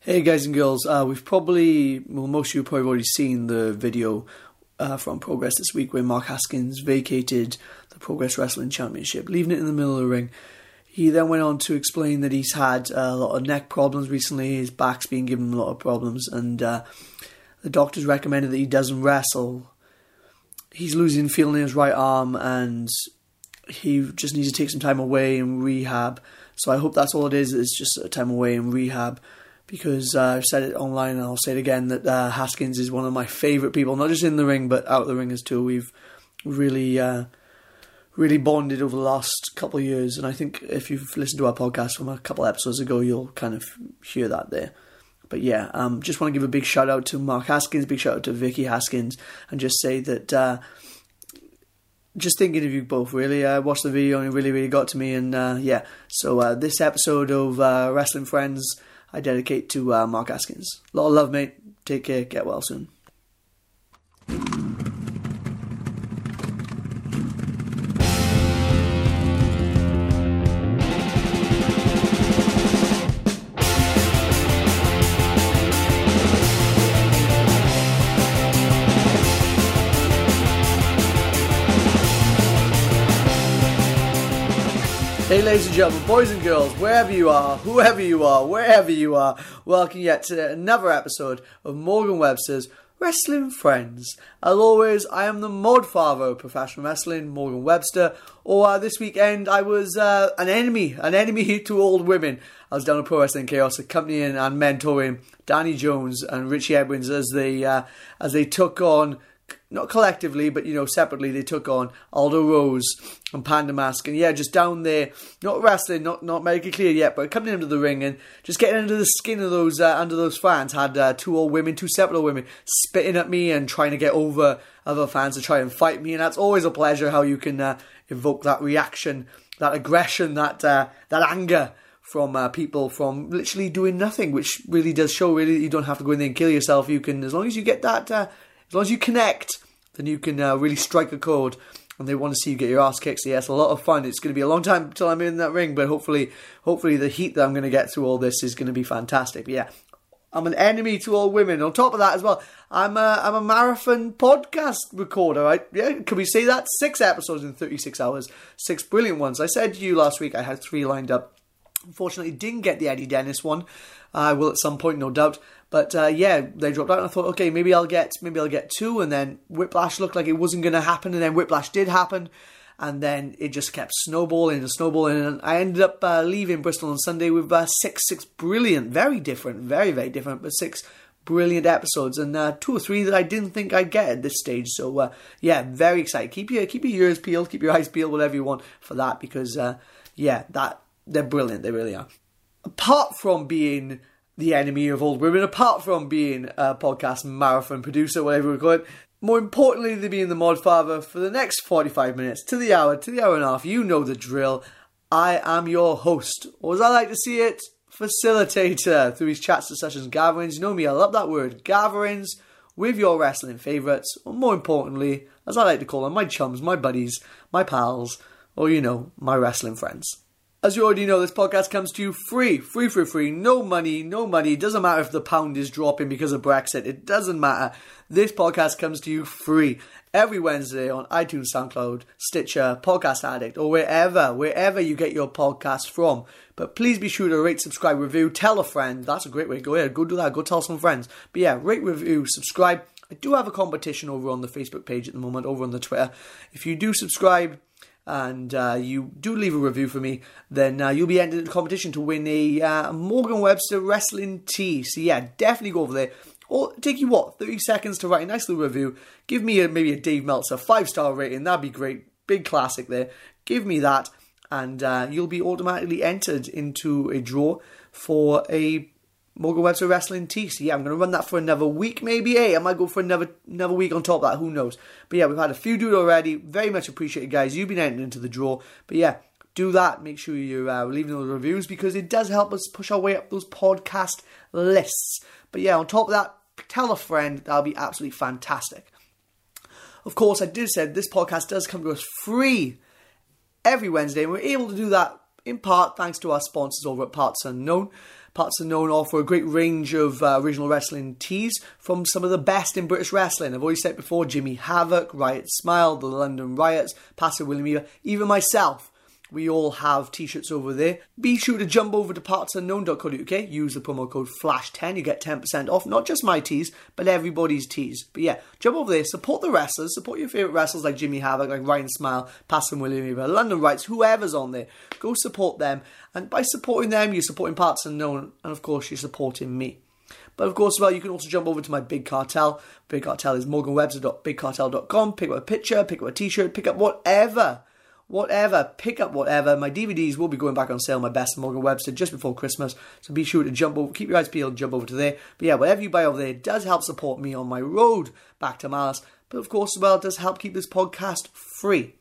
Hey guys and girls, uh, we've probably, well, most of you have probably already seen the video uh, from Progress this week where Mark Haskins vacated the Progress Wrestling Championship, leaving it in the middle of the ring. He then went on to explain that he's had a lot of neck problems recently, his back's been giving him a lot of problems, and uh, the doctors recommended that he doesn't wrestle. He's losing feeling in his right arm, and he just needs to take some time away and rehab. So I hope that's all it is. It's just a time away and rehab because uh, I've said it online and I'll say it again that uh, Haskins is one of my favourite people, not just in the ring but out of the ring as too. We've really, uh, really bonded over the last couple of years, and I think if you've listened to our podcast from a couple of episodes ago, you'll kind of hear that there. But yeah, um, just want to give a big shout out to Mark Haskins, big shout out to Vicky Haskins, and just say that uh, just thinking of you both, really. I watched the video and it really, really got to me. And uh, yeah, so uh, this episode of uh, Wrestling Friends, I dedicate to uh, Mark Haskins. A lot of love, mate. Take care. Get well soon. Ladies and gentlemen, boys and girls, wherever you are, whoever you are, wherever you are, welcome yet to another episode of Morgan Webster's Wrestling Friends. As always, I am the mod father of professional wrestling, Morgan Webster. Or uh, this weekend, I was uh, an enemy, an enemy to old women. I was down at Pro Wrestling Chaos, accompanying and mentoring Danny Jones and Richie Edwards as they uh, as they took on not collectively, but you know, separately, they took on Aldo Rose and Panda Mask, and yeah, just down there, not wrestling, not not medically clear yet, but coming into the ring and just getting under the skin of those uh, under those fans. Had uh, two old women, two separate old women, spitting at me and trying to get over other fans to try and fight me, and that's always a pleasure. How you can uh, evoke that reaction, that aggression, that uh, that anger from uh, people from literally doing nothing, which really does show. Really, you don't have to go in there and kill yourself. You can, as long as you get that uh, as long as you connect, then you can uh, really strike a chord. And they want to see you get your ass kicked. So yeah, it's a lot of fun. It's going to be a long time till I'm in that ring, but hopefully, hopefully the heat that I'm going to get through all this is going to be fantastic. But yeah, I'm an enemy to all women. On top of that, as well, I'm a I'm a marathon podcast recorder. Right? Yeah, can we say that? Six episodes in 36 hours, six brilliant ones. I said to you last week I had three lined up. Unfortunately, didn't get the Eddie Dennis one. I will at some point, no doubt. But uh, yeah, they dropped out. And I thought, okay, maybe I'll get maybe I'll get two. And then Whiplash looked like it wasn't going to happen, and then Whiplash did happen. And then it just kept snowballing and snowballing, and I ended up uh, leaving Bristol on Sunday with uh, six, six brilliant, very different, very, very different, but six brilliant episodes, and uh, two or three that I didn't think I'd get at this stage. So uh, yeah, very excited. Keep your keep your ears peeled, keep your eyes peeled, whatever you want for that, because uh, yeah, that they're brilliant. They really are. Apart from being the enemy of old women, apart from being a podcast marathon producer, whatever we call it. More importantly than being the mod father, for the next 45 minutes to the hour, to the hour and a half, you know the drill. I am your host, or as I like to see it, facilitator through these chats, discussions, gatherings. You know me, I love that word, gatherings with your wrestling favourites, or more importantly, as I like to call them, my chums, my buddies, my pals, or you know, my wrestling friends. As you already know, this podcast comes to you free, free, free, free. No money, no money. It doesn't matter if the pound is dropping because of Brexit. It doesn't matter. This podcast comes to you free every Wednesday on iTunes, SoundCloud, Stitcher, Podcast Addict, or wherever, wherever you get your podcast from. But please be sure to rate, subscribe, review, tell a friend. That's a great way. Go ahead, go do that. Go tell some friends. But yeah, rate, review, subscribe. I do have a competition over on the Facebook page at the moment, over on the Twitter. If you do subscribe, and uh, you do leave a review for me, then uh, you'll be entered in the competition to win a uh, Morgan Webster wrestling tee. So yeah, definitely go over there. Or take you what, 30 seconds to write a nice little review. Give me a, maybe a Dave Meltzer five star rating. That'd be great. Big classic there. Give me that, and uh, you'll be automatically entered into a draw for a Morgan Webster Wrestling TC. Yeah, I'm going to run that for another week, maybe. Hey, I might go for another another week on top of that. Who knows? But yeah, we've had a few do it already. Very much appreciated, guys. You've been entered into the draw. But yeah, do that. Make sure you're uh, leaving those reviews because it does help us push our way up those podcast lists. But yeah, on top of that, tell a friend. That'll be absolutely fantastic. Of course, I did say this podcast does come to us free every Wednesday, and we're able to do that in part thanks to our sponsors over at Parts Unknown. Parts Unknown offer a great range of uh, original wrestling tees from some of the best in British wrestling. I've always said before Jimmy Havoc, Ryan Smile, the London Riots, Pastor William Eaver, even myself. We all have t-shirts over there. Be sure to jump over to partsunknown.co.uk, use the promo code FLASH10, you get 10% off, not just my tees, but everybody's tees. But yeah, jump over there, support the wrestlers, support your favourite wrestlers like Jimmy Havoc, like Ryan Smile, Pastor William London Riots, whoever's on there. Go support them, and by supporting them, you're supporting Parts Unknown, and of course, you're supporting me. But of course, well, you can also jump over to my Big Cartel. Big Cartel is morganwebster.bigcartel.com. Pick up a picture, pick up a t-shirt, pick up whatever whatever, pick up whatever. My DVDs will be going back on sale, my best Morgan Webster, just before Christmas. So be sure to jump over, keep your eyes peeled, jump over to there. But yeah, whatever you buy over there does help support me on my road back to Malice. But of course, as well, it does help keep this podcast free.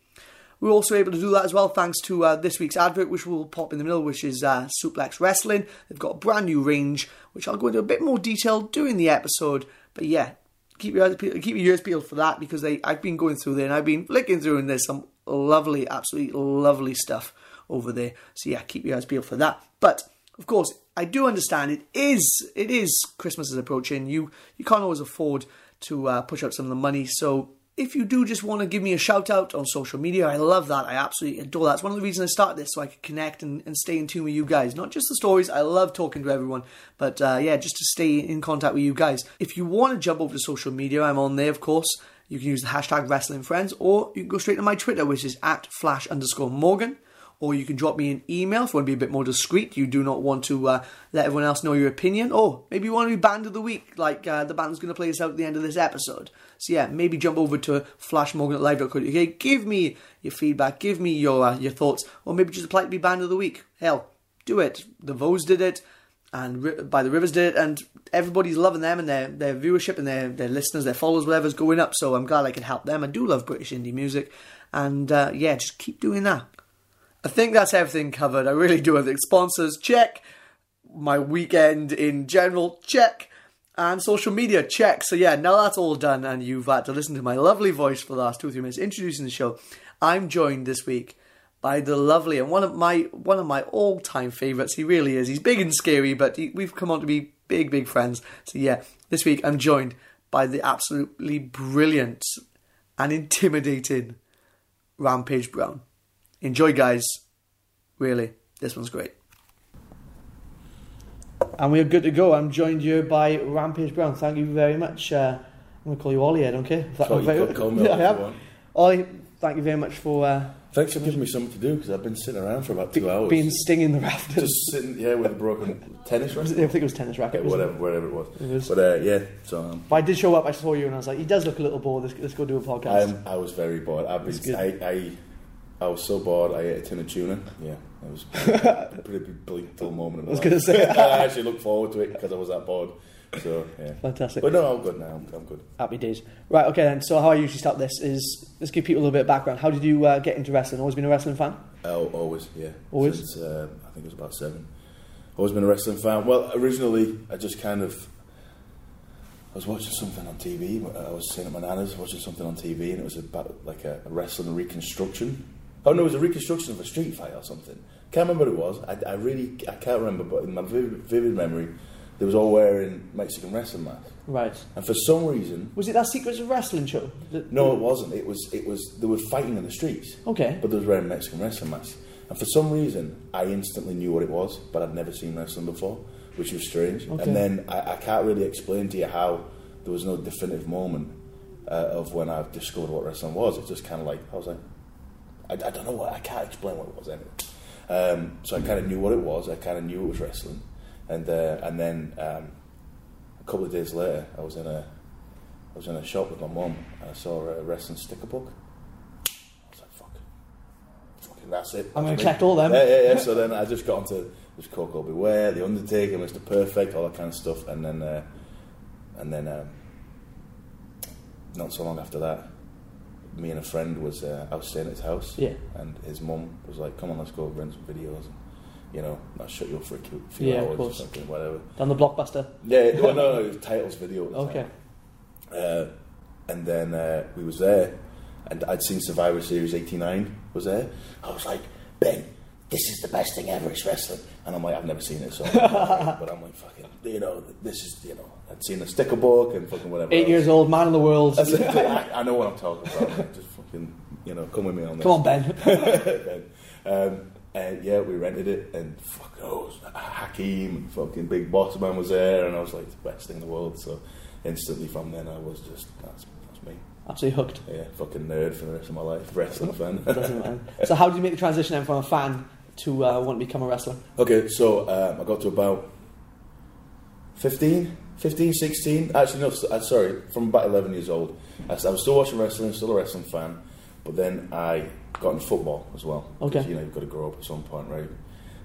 We're also able to do that as well thanks to uh, this week's advert, which will pop in the middle, which is uh, Suplex Wrestling. They've got a brand new range, which I'll go into a bit more detail during the episode. But yeah, keep your eyes peeled, keep your ears peeled for that because they I've been going through there and I've been flicking through and there's some lovely, absolutely lovely stuff over there. So yeah, keep your eyes peeled for that. But of course, I do understand it is it is Christmas is approaching. You you can't always afford to uh, push out some of the money. So if you do just want to give me a shout out on social media, I love that. I absolutely adore that. It's one of the reasons I started this, so I could connect and, and stay in tune with you guys. Not just the stories, I love talking to everyone, but uh, yeah, just to stay in contact with you guys. If you want to jump over to social media, I'm on there, of course. You can use the hashtag wrestling friends, or you can go straight to my Twitter, which is at flash underscore Morgan. Or you can drop me an email if you want to be a bit more discreet. You do not want to uh, let everyone else know your opinion. Or maybe you want to be band of the week, like uh, the band's going to play us out at the end of this episode. So yeah, maybe jump over to flashmorgan.live.co.uk. Give me your feedback, give me your uh, your thoughts, or maybe just apply to be band of the week. Hell, do it. The Vos did it and by the Rivers did it, and everybody's loving them and their their viewership and their their listeners, their followers, whatever's going up. So I'm glad I can help them. I do love British indie music, and uh, yeah, just keep doing that. I think that's everything covered. I really do. I think sponsors check, my weekend in general check, and social media check. So yeah, now that's all done, and you've had to listen to my lovely voice for the last two or three minutes introducing the show. I'm joined this week by the lovely and one of my one of my all time favourites. He really is. He's big and scary, but he, we've come on to be big big friends. So yeah, this week I'm joined by the absolutely brilliant and intimidating Rampage Brown. Enjoy, guys. Really, this one's great. And we're good to go. I'm joined here by Rampage Brown. Thank you very much. Uh, I'm going to call you Ollie, I don't care. That, you call me yeah, I have. Ollie, thank you very much for uh, Thanks for giving me something to do because I've been sitting around for about two Be- hours. Being stinging the rafters. Just sitting, yeah, with a broken tennis racket. I think it was tennis racket. Yeah, whatever, whatever it was. It was. But uh, yeah, so. Um, but I did show up. I saw you, and I was like, he does look a little bored. Let's, let's go do a podcast. I, I was very bored. I've been, I, I, I was so bored. I ate a tin of tuna. Yeah, it was a pretty bleak dull moment. I was going to say. I actually looked forward to it because I was that bored. So yeah, fantastic. But no, I'm good now. I'm, I'm, good. Happy days. Right. Okay then. So how I usually start this is let's give people a little bit of background. How did you uh, get into wrestling? Always been a wrestling fan? Oh, always. Yeah. Always. Since uh, I think it was about seven. Always been a wrestling fan. Well, originally I just kind of. I was watching something on TV. I was sitting at my nana's watching something on TV, and it was about like a, a wrestling reconstruction. Oh no, it was a reconstruction of a street fight or something. Can't remember what it was. I, I really I can't remember, but in my vivid, vivid memory, they was all wearing Mexican wrestling masks. Right. And for some reason, was it that Secrets of Wrestling show? no, it wasn't. It was. It was. They were fighting in the streets. Okay. But they was wearing Mexican wrestling masks. And for some reason, I instantly knew what it was, but I'd never seen wrestling before, which was strange. Okay. And then I, I can't really explain to you how there was no definitive moment uh, of when I discovered what wrestling was. It's just kind of like I was like, I, I, don't know what I can't explain what it was anyway. Um, so I kind of knew what it was. I kind of knew it was wrestling and uh, and then um, a couple of days later, I was in a I was in a shop with my mum and I saw a wrestling sticker book. I was like, "Fuck, fucking that's it." I'm to collect all them. Yeah, yeah, yeah. so then I just got onto this Koko B. Ware, The Undertaker, Mr. Perfect, all that kind of stuff, and then uh, and then um, not so long after that, me and a friend was uh, I was staying at his house, yeah, and his mum was like, "Come on, let's go rent some videos." And you know, not shut you up for a few yeah, hours or something, whatever. On the blockbuster. Yeah, well, no, no, it was titles video. okay. Uh, and then uh, we was there, and I'd seen Survivor Series '89 was there. I was like, Ben, this is the best thing ever. It's wrestling, and I'm like, I've never seen it, so. but I'm like, fucking, you know, this is, you know, I'd seen a sticker book and fucking whatever. Eight else. years old, man of the world. I, I know what I'm talking about. Just fucking, you know, come with me on this. Come on, Ben. Ben. um, and yeah, we rented it, and fuck, oh, it was Akeem, and fucking Big Boss Man was there, and I was like the best thing in the world. So instantly from then, I was just that's, that's me. Absolutely hooked. Yeah, fucking nerd for the rest of my life, wrestling fan. So how did you make the transition then from a fan to uh, want to become a wrestler? okay, so um, I got to about 15, 15, 16. Actually, no, uh, sorry, from about 11 years old. I, was still watching wrestling, still a wrestling fan, but then I got into football as well. Okay. You know, you've got to grow up at some point, right?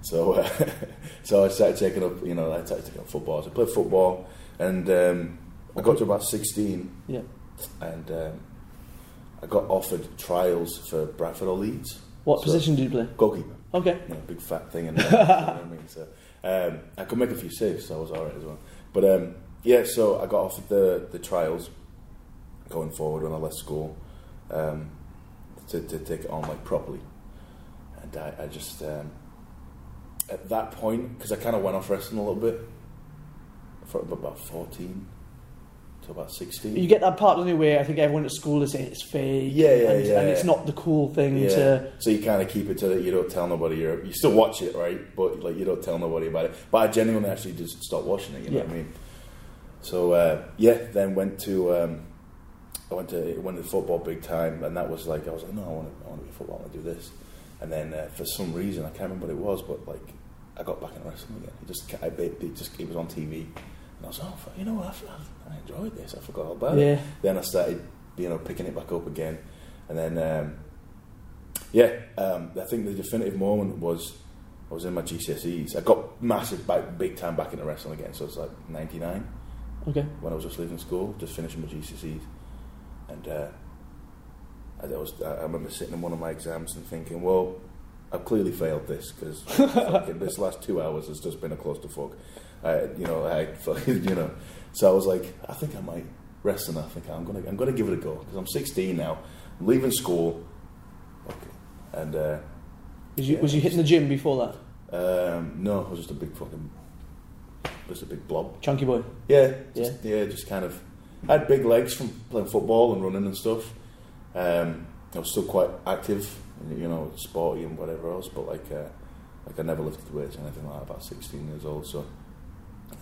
So, uh, so I started taking up, you know, I started taking up football. So I played football, and um, I got to about 16, Yeah. and um, I got offered trials for Bradford or Leeds. What So- position did you play? Goalkeeper Okay. you know, big fat thing in there. you know what I mean? So um, I could make a few saves, so I was alright as well. But um, yeah, so I got offered the the trials going forward when I left school um, to, to take it on like properly, and I, I just um, at that point because I kind of went off wrestling a little bit for about fourteen to about sixteen. You get that part of the where I think everyone at school is saying it's fake. Yeah, yeah, and, yeah, and it's not the cool thing Yeah. to. So you kind of keep it to that. You don't tell nobody. You're, you still watch it, right? But like you don't tell nobody about it. But I genuinely actually just stopped watching it. You know Yeah. what I mean? So uh, yeah, then went to um, I went to went to football big time, and that was like I was like, no, I want to I want to be football. I want to do this. And then uh, for some reason I can't remember what it was, but like I got back in wrestling again. It just I, it just it was on TV, and I was oh, you know what? I, I enjoyed this. I forgot all about Yeah. it. Then I started you know picking it back up again, and then. Um, yeah, um, I think the definitive moment was I was in my GCSEs. I got massive, back, big time back into wrestling again. So it's like '99 Okay. when I was just leaving school, just finishing my GCSEs, and uh, I, was, I remember sitting in one of my exams and thinking, well, I've clearly failed this because this last two hours has just been a clusterfuck. I, you know, I fucking, you know. So I was like, I think I might wrestling. I think I'm gonna, I'm gonna give it a go because I'm 16 now, I'm leaving school. Okay, and. Uh, Was you, Yeah, was you hitting the gym before that? um, no, I was just a big fucking, just a big blob. Chunky boy. Yeah, just, yeah, just kind of. I had big legs from playing football and running and stuff. Um, I was still quite active, you know, sporty and whatever else. But like, uh, like I never lifted weights or anything like that. About sixteen years old, so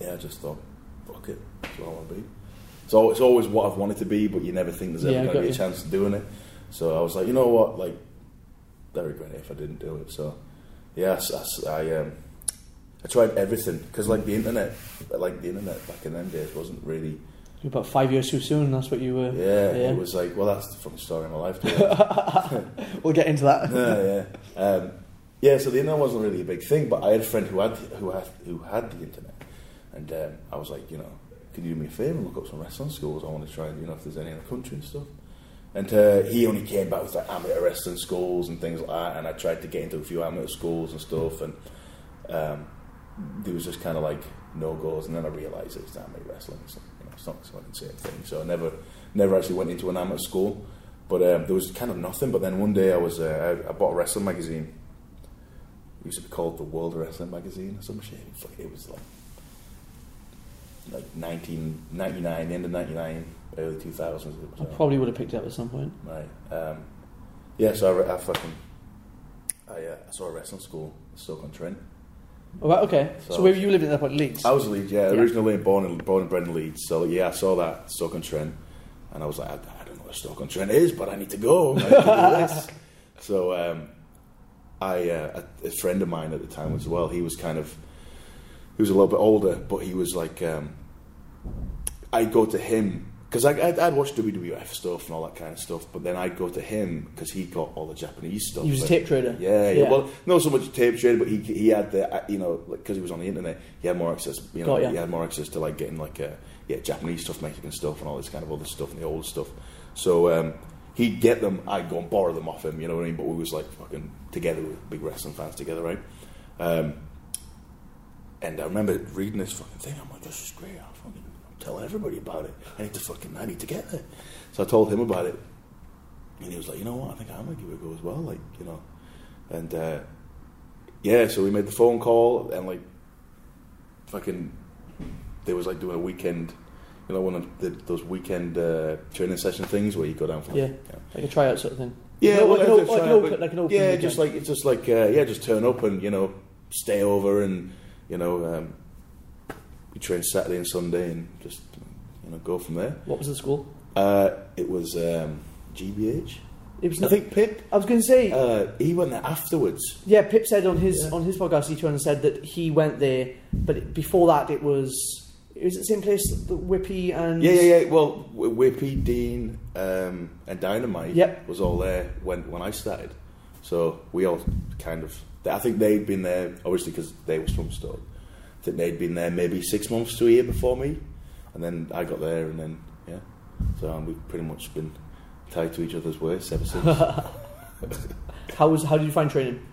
yeah, I just thought, fuck it, that's what I want to be. So it's always what I've wanted to be, but you never think there's ever Yeah, going to be a chance of doing it. So I was like, you know what, like, I regret it if I didn't do it. So yeah, I, I, um, I tried everything because like the internet, like the internet back in them days wasn't really. You're about five years too soon. That's what you were. Yeah, Yeah. it was like, well, that's the fucking story of my life. to be honest. We'll get into that. yeah, yeah. Um, yeah, so the internet wasn't really a big thing, but I had a friend who had who had who had the internet, and um, I was like, you know, can you do me a favour and look up some wrestling schools? I want to try and you know if there's any in the country and stuff. And uh, he only came back with like amateur wrestling schools and things like that, and I tried to get into a few amateur schools and stuff, and um, there was just kind of like no goals, and then I realised it's amateur wrestling. So, you know, it's not can say anything. So I never, never actually went into an amateur school, but um, there was kind of nothing. But then one day I was, uh, I, I bought a wrestling magazine. It used to be called the World Wrestling Magazine or some shit. It was like like 1999, end of 99, early 2000s. It was, I probably would have picked it up at some point. Right. Um, yeah, so I, I fucking I, uh, I saw a wrestling school, Stoke on Trent. Oh, right, okay. So, So- where were you living at that point? Leeds. I was Leeds, yeah, Yeah. originally born in, born and bred in Leeds. So yeah, I saw that Stoke on Trent, and I was like, I, I don't know what Stoke on Trent is, but I need to go. I need to do this. So um, I uh, a, a friend of mine at the time as well. He was kind of he was a little bit older, but he was like um, I'd go to him because I'd, I'd watched WWF stuff and all that kind of stuff, but then I'd go to him because he got all the Japanese stuff. He was a tape trader. Yeah, yeah, Yeah. Well, not so much tape trader, but he he had the uh, you know because he was on the internet, he had more access. You know, Got ya. he had more access to like getting like uh, yeah Japanese stuff, Mexican stuff, and all this kind of other stuff and the old stuff. So um, he'd get them, I'd go and borrow them off him. You know what I mean? But we was like fucking together, with big wrestling fans together, right? Um, and I remember reading this fucking thing. I'm like, this is great. I'll tell everybody about it. I need to fucking, I need to get there. So I told him about it, and he was like, you know what? I think I'm going to give it a go as well. Like, you know, and uh, yeah, so we made the phone call and like fucking there was like doing a weekend, you know, one of the, those weekend uh, training session things where you go down for like, Yeah. know, Like a tryout sort of thing. yeah, Like, well, an it's like an open- like an open yeah, weekend. just like it's just like uh, yeah, just turn up and you know stay over and you know um, we train Saturday and Sunday and just you know go from there. What was the school? Uh, it was um, GBH. It was. I think Pip. I was going to say. Uh, he went there afterwards. yeah, Pip said on his Yeah. on his podcast, he turned and said that he went there, but before that, it was. It was the same place that Whippy and Yeah, yeah, yeah. Well, Wh- Whippy, Dean, um, and Dynamite Yep. was all there when when I started. So we all kind of. I think they'd been there obviously because they was from Stoke. I think they'd been there maybe six months to a year before me, and then I got there, and then yeah. So um, we've pretty much been tied to each other's waists ever since. How was how did you find training?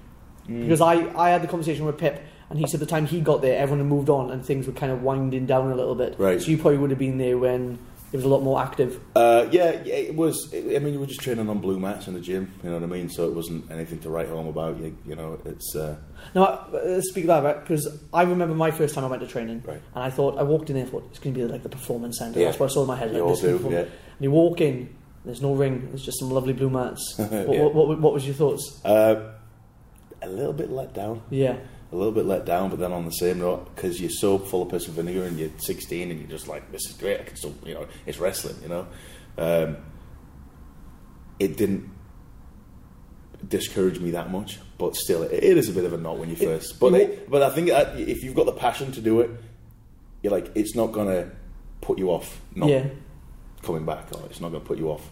Mm. Because I, I had the conversation with Pip, and he said the time he got there, everyone had moved on, and things were kind of winding down a little bit. Right. So you probably would have been there when it was a lot more active. Uh, yeah, it was. I mean, we were just training on blue mats in the gym. You know what I mean? So it wasn't anything to write home about. You, you know, it's uh, Now, uh, speak of that, right? Because I remember my first time I went to training, Right. and I thought I walked in there, and thought it's going to be like the performance centre. Yeah. That's what I saw in my head. Like, this do. Yeah. And you walk in, there's no ring. There's just some lovely blue mats. what, Yeah. what, what, what was your thoughts? Uh, a little bit let down. Yeah, a little bit let down, but then on the same note, because you're so full of piss and vinegar and you're 16 and you're just like, this is great, I can still, you know, it's wrestling, you know. Um, it didn't discourage me that much, but still, it, it is a bit of a knot when you It- first. But you it, but I think that if you've got the passion to do it, you're like, it's not gonna put you off not yeah. coming back, or it's not gonna put you off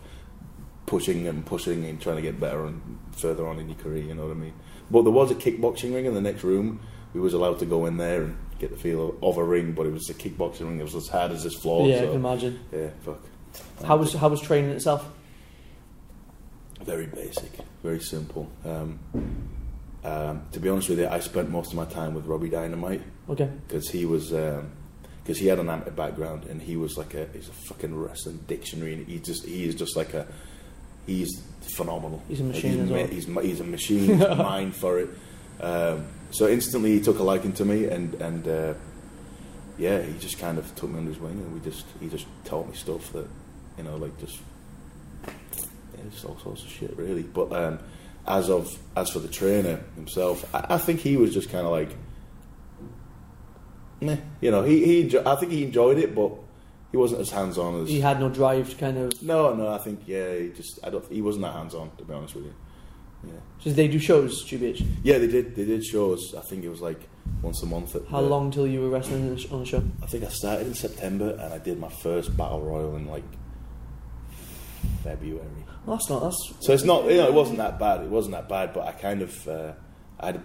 pushing and pushing and trying to get better and further on in your career. You know what I mean? But there was a kickboxing ring in the next room. We was allowed to go in there and get the feel of, of a ring, but it was a kickboxing ring. It was as hard as this floor. yeah, I can imagine. yeah, fuck. How was how was training itself? very basic, very simple. Um, um, to be honest with you, I spent most of my time with Robbie Dynamite Okay. because he was because he had an amateur background and he was like a he's a fucking wrestling dictionary and he just he is just like a he's phenomenal. He's a Like, machine as ma- well. He's ma- he's a machine. He's mind for it. Um, so instantly he took a liking to me and and uh, yeah, he just kind of took me under his wing and we just he just taught me stuff that you know like just yeah, just all sorts of shit really. But um, as of as for the trainer himself, I, I think he was just kind of like, meh, you know, he he I think he enjoyed it, but he wasn't as hands on as He had no drive to kind of. no, no. I think yeah, he just I don't he wasn't that hands on to be honest with you. Yeah, So they do shows, GBH. yeah, they did they did shows. I think it was like once a month. At How the- long till you were wrestling on the on the show? I think I started in September and I did my first battle royal in like February. Well, that's not. That's So it's not, you know, it wasn't that bad. It wasn't that bad, but I kind of uh, I had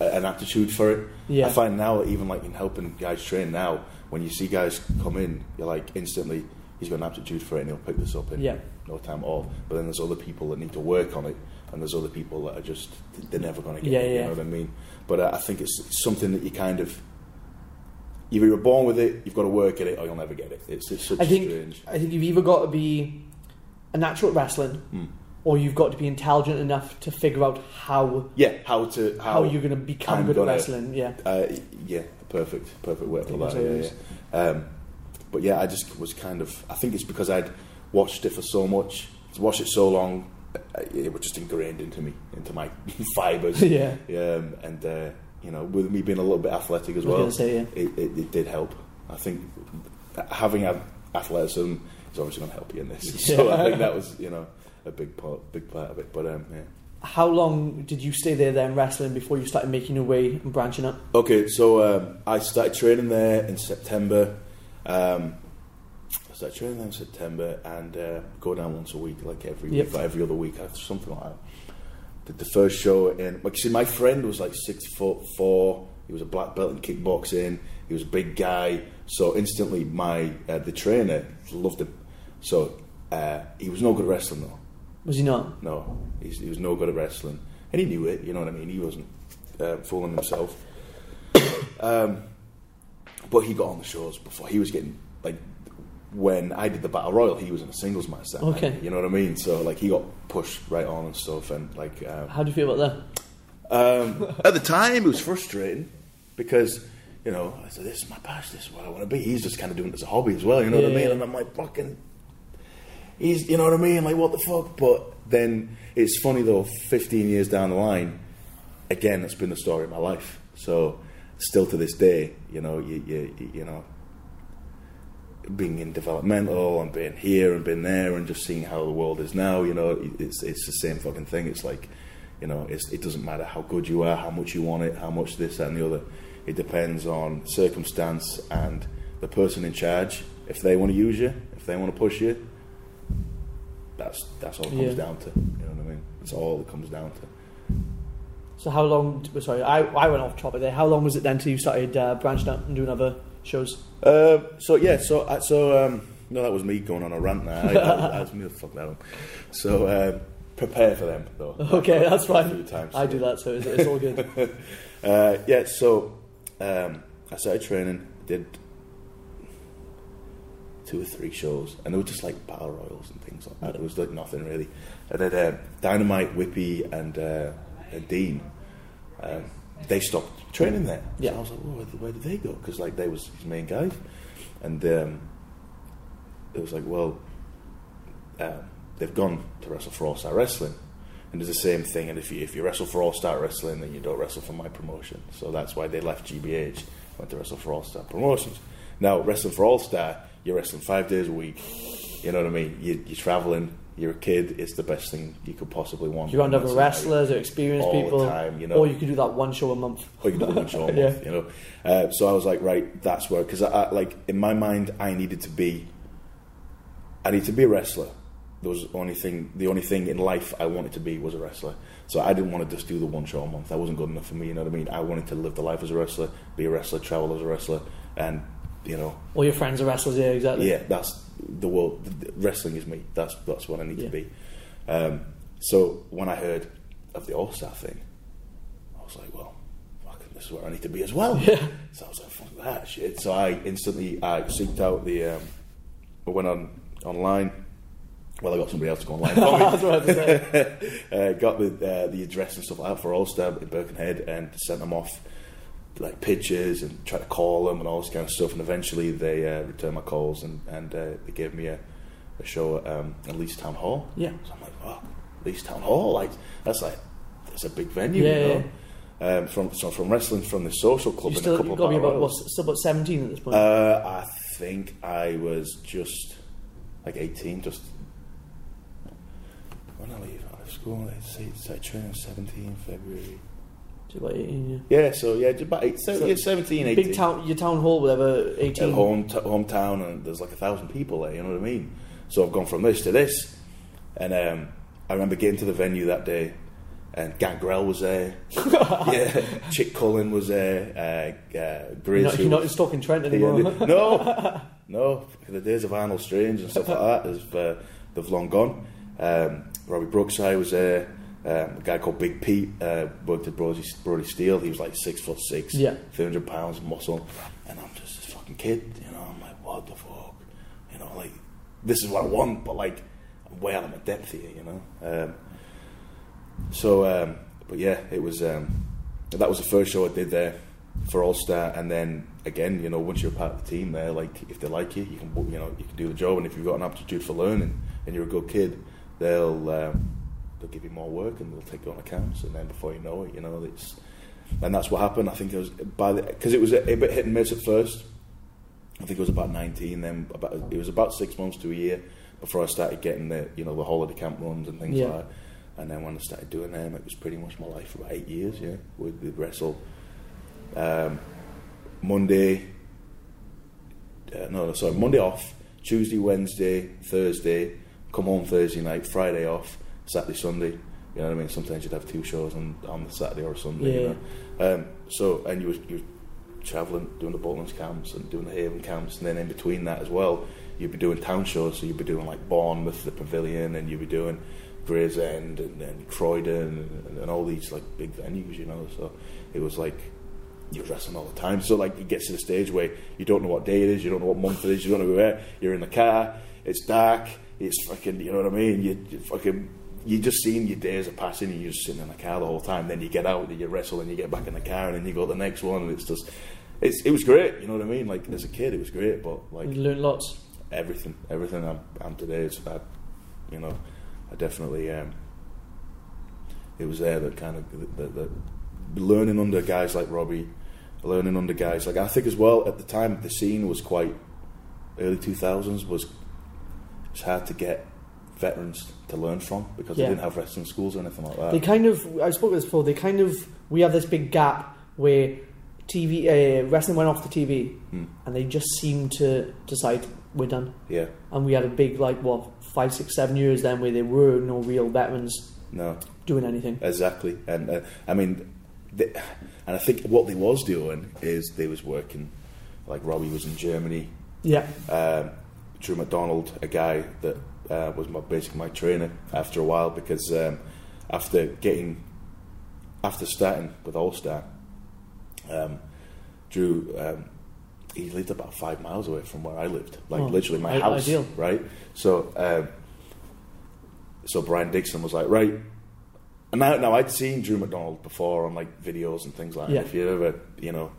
a, an aptitude for it. Yeah. I find now, even like in helping guys train now, when you see guys come in, you're like instantly, he's got an aptitude for it and he'll pick this up in Yeah. no time at all. But then there's other people that need to work on it, and there's other people that are just they're never going to get Yeah, it. You yeah. know what I mean? But uh, I think it's something that you kind of. Either you're born with it, you've got to work at it, or you'll never get it. It's, it's such I think strange. I think you've either got to be a natural at wrestling, Hmm. or you've got to be intelligent enough to figure out how Yeah, how to how, you're going to become I'm good at wrestling. Yeah, Uh, yeah, perfect, perfect word for that. Yeah, yeah. Um, but yeah, I just was kind of. I think it's because I'd watched it for so much, watched it so long, uh, it was just ingrained into me, into my fibres. yeah. Um, and uh, you know, with me being a little bit athletic as well, say, yeah. it, it, it did help. I think having a- athleticism is obviously going to help you in this. So I think that was, you know, a big part, big part of it. But um, yeah. How long did you stay there then wrestling before you started making your way and branching up? Okay, so um, I started training there in September. Um, I started training there in September and uh, go down once a week, like every Yep. week, every other week, uh, something like that. Did the first show in. Like, see, my friend was like six foot four. He was a black belt in kickboxing. He was a big guy. So instantly, my uh, the trainer loved him. So uh, he was no good at wrestling though. Was he not? No, he's, he was no good at wrestling, and he knew it. You know what I mean? He wasn't uh, fooling himself. um, but he got on the shows before he was getting like when I did the battle royal, he was in a singles match. That Okay. night, you know what I mean? So like he got pushed right on and stuff, and like um, How do you feel about that? Um, at the time, it was frustrating because, you know, I said, this is my passion, this is what I want to be. He's just kind of doing it as a hobby as well, you know what I Yeah. mean? And I'm like, fucking, he's, you know what I mean? Like, what the fuck? But then it's funny though, 15 years down the line, again, that's been the story of my life. So, still to this day, you know, you, you, you know, being in developmental and being here and being there and just seeing how the world is now, you know, it's it's the same fucking thing. It's like, you know, it doesn't matter how good you are, how much you want it, how much this, and the other. It depends on circumstance and the person in charge. If they want to use you, if they want to push you, that's that's all it comes Yeah. down to. You know what I mean? It's all it comes down to. So how long? Sorry, I, I went off topic there. How long was it then till you started uh, branching out and doing other shows? Uh, so yeah, so uh, so um, no, that was me going on a rant there. I, I, was me. Fuck that one. So um, prepare for them though. Okay, that's fine. times. I do that, so it's, it's all good. Uh, yeah, so um, I started training, did two or three shows, and they were just like battle royals and things like that. It was like nothing really. And then uh, Dynamite, Whippy, and, uh, and Dean, um, they stopped training there. Yeah. So I was like, well, where, where did they go? Because like they was his main guys, and um, it was like, well, um, they've gone to wrestle for All Star Wrestling. And it's the same thing. And if you if you wrestle for All Star Wrestling, then you don't wrestle for my promotion. So that's why they left GBH, went to wrestle for All Star Promotions. Now wrestling for All Star, you're wrestling five days a week. You know what I mean? You, you're traveling. You're a kid. It's the best thing you could possibly want. You got other wrestlers or experienced All the people, time, you know. or you could do that one show a month. Or you can do one show a month, Yeah. you know. Uh, so I was like, right, that's where because I, I like in my mind, I needed to be. I need to be a wrestler. There was the only thing, the only thing in life I wanted to be was a wrestler. So I didn't want to just do the one show a month. That wasn't good enough for me. You know what I mean? I wanted to live the life as a wrestler, be a wrestler, travel as a wrestler, and you know, All your friends are wrestlers, yeah, exactly. yeah, that's the world. Wrestling is me. That's that's what I need Yeah. to be. Um, so when I heard of the All Star thing, I was like, well, fuck, this is where I need to be as well. Yeah. So I was like, fuck that shit. So I instantly I seeked out the. Um, I went on online. Well, I got somebody else to go online for me. That's what I was say. uh, got the uh, the address and stuff like that for All Star in Birkenhead and sent them off like pictures and tried to call them and all this kind of stuff. And eventually they uh, returned my calls and and uh, they gave me a, a show at, um, at Leeds Town Hall. Yeah. So I'm like, oh, Leeds Town Hall, like that's like that's a big venue, Yeah, you know. Um, from so from wrestling from the social club You and a still couple of got to about, what, still about 17 at this point. Uh, I think I was just like 18, just when I leave out of school, I say I train on 17 February. 18, yeah. Yeah, so yeah, just about eight, So, yeah, 17, 18. Big town, your town hall, whatever, 18. At home, t- hometown, and there's like a thousand people there. You know what I mean? So I've gone from this to this, and um, I remember getting to the venue that day, and Gangrel was there. yeah, Chic Cullen was there. Uh, uh, You're not, you're not in was- Stoke on Trent Yeah, anymore. no, no. The days of Arnold Strange and stuff like that have uh, they've long gone. Um, Robbie Brookside was there. Um, a guy called Big Pete uh, worked at Brody, Brody Steel. He was like six foot six, Yeah. three hundred pounds muscle, and I'm just this fucking kid. You know, I'm like, what the fuck? You know, like this is what I want, but like I'm way out of my depth here. You know. Um, so, um, but yeah, it was. Um, that was the first show I did there for All Star, and then again, you know, once you're part of the team there, like if they like you, you can, you know, you can do the job, and if you've got an aptitude for learning and you're a good kid, they'll um, they'll give you more work and they'll take you on accounts, and then before you know it, you know, it's and that's what happened. I think it was by the because it was a, a bit hit and miss at first. I think it was about 19. Then about it was about six months to a year before I started getting the you know the holiday camp runs and things Yeah. like that. And then when I started doing them, it was pretty much my life for about eight years. Yeah, with the wrestle. Um, Monday, uh, no, sorry, Monday off. Tuesday, Wednesday, Thursday. Come home Thursday night. Friday off. Saturday, Sunday. You know what I mean? Sometimes you'd have two shows on, on the Saturday or Sunday. Yeah. You know? um, so, and you were, you were travelling, doing the Butlin's camps and doing the Haven camps, and then in between that as well, you'd be doing town shows. So you'd be doing like Bournemouth, the Pavilion, and you'd be doing Gray's End and, and Croydon and, and all these like big venues. You know, so it was like you're wrestling all the time. So like it gets to the stage where you don't know what day it is, you don't know what month it is, you don't know where. You're in the car, it's dark, it's fucking, you know what I mean? You, you fucking you just seeing your days are passing and you're just sitting in the car the whole time. Then you get out and you wrestle and you get back in the car and then you go to the next one and it's just it's it was great. You know what I mean? Like as a kid, it was great, but like You learned lots. everything, everything I'm, I'm today is that, you know, I definitely, um, it was there that kind of, that, that learning under guys like Robbie, learning under guys like, I think as well, at the time, the scene was quite, early 2000s was, it's hard to get veterans to learn from because Yeah. they didn't have wrestling schools or anything like that. They kind of, I spoke this before. They kind of, we have this big gap where TV uh, wrestling went off the TV, Hmm. and they just seemed to decide we're done. yeah, And we had a big like what five, six, seven years then where there were no real veterans no, doing anything. Exactly, and uh, I mean, they, and I think what they was doing is they was working, like Robbie was in Germany, Yeah, um, Drew McDonald, a guy that uh, was my basically my trainer after a while because um, after getting after starting with All Star, um, Drew um, he lived about five miles away from where I lived, like Oh, literally my i- house, ideal. right? So um, so Brian Dixon was like, right. And now, now I'd seen Drew McDonald before on like videos and things like that. Yeah. If you ever, you know,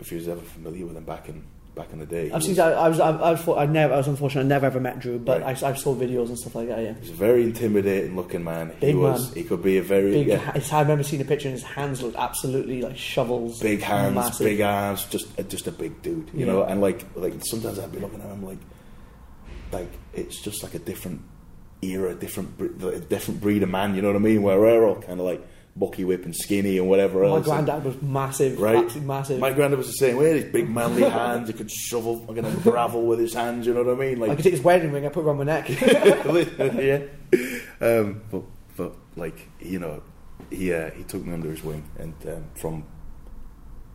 if you was ever familiar with him back in back in the day, I've seen. that. I was. I, I was. I never. I was unfortunate. I never ever met Drew, but Right. I, I saw videos and stuff like that. Yeah, He's a very intimidating looking man. he Big was. man. He could be a very big. yeah, I remember seeing a picture, and his hands looked absolutely like shovels. big hands, massive. big arms, just just a big dude, you Yeah. know. And like like sometimes I'd be looking at him like like it's just like a different era, different a different breed of man. You know what I mean? Where we're all kind of like bucky whip and skinny and whatever My else. My granddad was massive, Right. absolutely massive. My granddad was the same way. His big manly hands. He could shovel fucking gravel with his hands. You know what I mean? Like I could take his wedding ring, I put it around my neck. yeah. Um, but but like you know, he uh, he took me under his wing, and um, from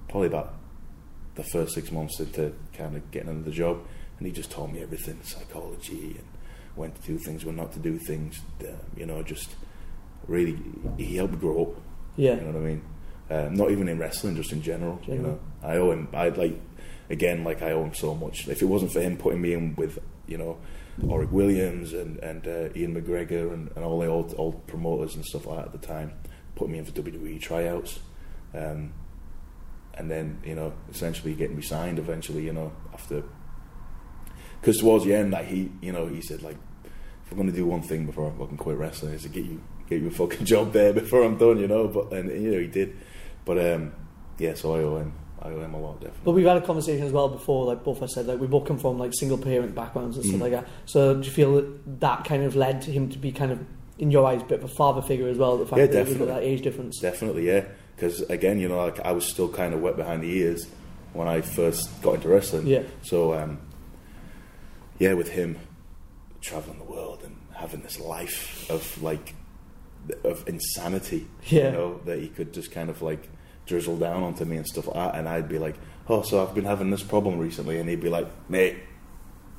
probably about the first six months into kind of getting into the job, and he just taught me everything, psychology, and when to do things, when not to do things. Uh, you know, just really he helped me grow up. yeah, You know what I mean? Um, not even in wrestling, just in general. You know, I owe him. I like again, like I owe him so much. If it wasn't for him putting me in with, you know, Orig Williams and and uh, Ian McGregor and, and all the old old promoters and stuff like that at the time, putting me in for WWE tryouts, um, and then you know, essentially getting me signed. Eventually, you know, after because towards the end, like he, you know, he said like, if I'm going to do one thing before I fucking quit wrestling, is to get you get you a fucking job there before I'm done, you know. But and you know he did, but um, yeah, so I owe him, I owe him a lot, definitely. But we've had a conversation as well before, like both of us said, like we both come from like single parent backgrounds and stuff Mm. like that. So do you feel that that kind of led to him to be kind of, in your eyes, a bit of a father figure as well? The fact Yeah, that definitely. that age difference. Definitely, yeah. Because again, you know, like I was still kind of wet behind the ears when I first got into wrestling. Yeah. So, um, yeah, with him traveling the world and having this life of like of insanity, Yeah. you know, that he could just kind of like drizzle down onto me and stuff like that, and I'd be like, "Oh, so I've been having this problem recently," and he'd be like, "Mate,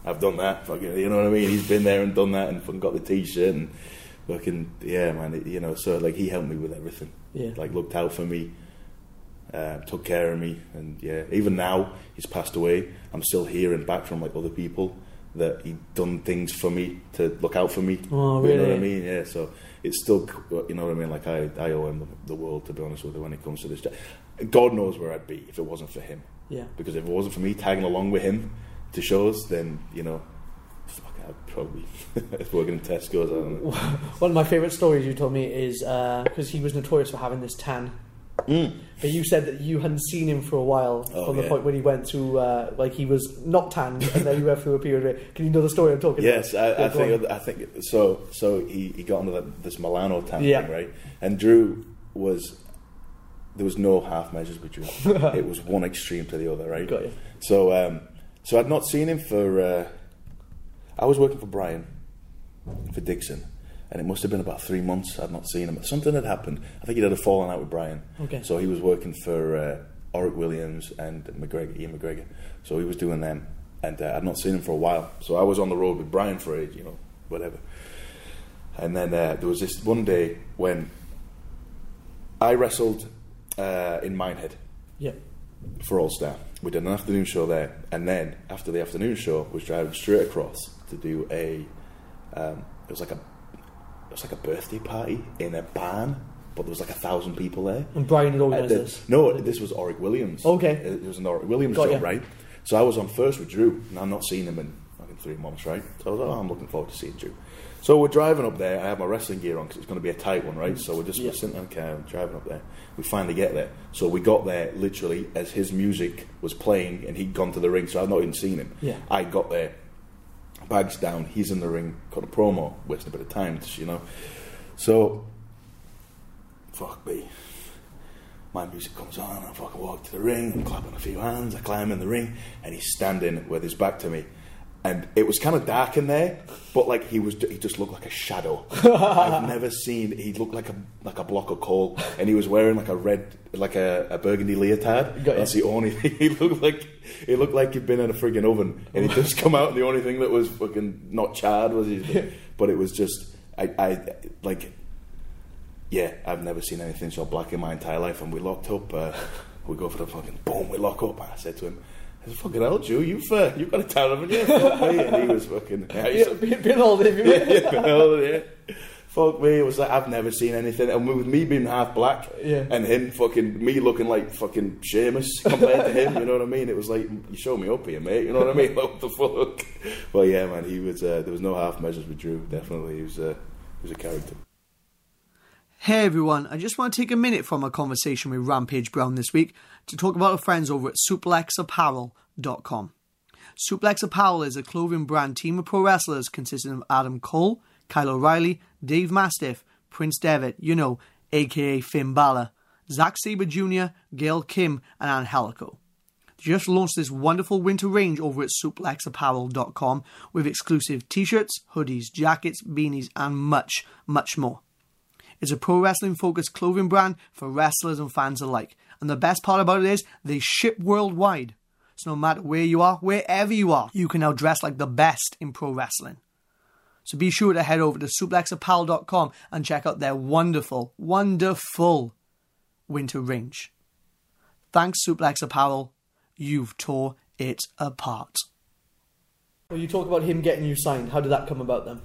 I've done that." Fucking, you know what I mean? He's been there and done that, and fucking got the t-shirt and fucking yeah, man. It, you know, so like he helped me with everything Yeah. like looked out for me, uh, took care of me, and yeah, even now he's passed away. I'm still hearing back from like other people that he'd done things for me to look out for me. Oh, really? You know what I mean? Yeah. So it's still, you know what I mean? Like I, I owe him the, the world to be honest with you when it comes to this. God knows where I'd be if it wasn't for him. Yeah. Because if it wasn't for me tagging along with him to shows, then you know, fuck, I'd probably working in Tesco's. I don't know. One of my favourite stories you told me is uh, because he was notorious for having this tan. But you said that you hadn't seen him for a while Oh, from the yeah. point when he went through, uh, like he was not tanned, and then he went through a period. Where, can you know the story I'm talking Yes, about? I, I on. think I think so. So he, he got into the, this Milano tan Yeah. thing, right? And Drew was there was no half measures with Drew. it was one extreme to the other, right? Got you. So um, so I'd not seen him for. Uh, I was working for Brian for Dixon, and it must have been about three months I'd not seen him. Something had happened. I think he'd had a falling out with Brian. Okay. So he was working for uh, Orig Williams and McGregor, Ian McGregor. So he was doing them, and uh, I'd not seen him for a while. So I was on the road with Brian for a, you know, whatever. And then uh, there was this one day when I wrestled uh, in Minehead Yeah. for All Star. We did an afternoon show there, and then after the afternoon show, was driving straight across to do a. Um, it was like a was like a birthday party in a barn, but there was like a thousand people there. And Brian had organised this. no, this was Orig Williams. Okay. It was an Orig Williams Got job, ya. right? So I was on first with Drew, and I'm not seeing him in fucking three months, right? So I was like, oh, I'm looking forward to seeing Drew. So we're driving up there. I have my wrestling gear on because it's going to be a tight one, right? So we're just Yeah. we're sitting in the car, driving up there. We finally get there. So we got there literally as his music was playing, and he'd gone to the ring. So I've not even seen him. Yeah. I got there, bags down. He's in the ring, cut a promo, wasting a bit of time, you know. So, fuck me my music comes on, I fucking walk to the ring, I'm clapping a few hands, I climb in the ring, and he's standing with his back to me. And it was kind of dark in there, but like he was, he just looked like a shadow. I've never seen. He looked like a like a block of coal, and he was wearing like a red, like a, a burgundy leotard. That's the only thing. He looked like he looked like he'd been in a friggin' oven, and he just come out. And the only thing that was fucking not charred was his, but it was just I, I like yeah, I've never seen anything so black in my entire life. And we locked up. Uh, we go for the fucking boom. We lock up. And I said to him, "I said, fucking hell, Joe, you've uh, you've got a town, haven't you?" Fuck me. And he was fucking. Yeah, he's- Yeah, been all day. yeah, yeah, hell, yeah. Fuck me. It was like I've never seen anything. And with me being half black, Yeah. and him fucking me looking like fucking Sheamus compared to him. You know what I mean? It was like you show me up here, mate. You know what I mean? Like, what the fuck? But yeah, man, he was. Uh, there was no half measures with Drew. Definitely, he was. Uh, he was a character. Hey everyone, I just want to take a minute from our conversation with Rampage Brown this week to talk about our friends over at suplexapparel.com. Suplex Apparel is a clothing brand team of pro wrestlers consisting of Adam Cole, Kyle O'Reilly, Dave Mastiff, Prince Devitt, you know, aka Finn Balor, Zack Sabre Jr., Gail Kim, and Angelico. They just launched this wonderful winter range over at suplexapparel.com with exclusive t shirts, hoodies, jackets, beanies, and much, much more. It's a pro wrestling focused clothing brand for wrestlers and fans alike. And the best part about it is they ship worldwide. So no matter where you are, wherever you are, you can now dress like the best in pro wrestling. So be sure to head over to suplexapparel.com and check out their wonderful, wonderful winter range. Thanks, Suplex Apparel. You've tore it apart. Well, you talk about him getting you signed. How did that come about then?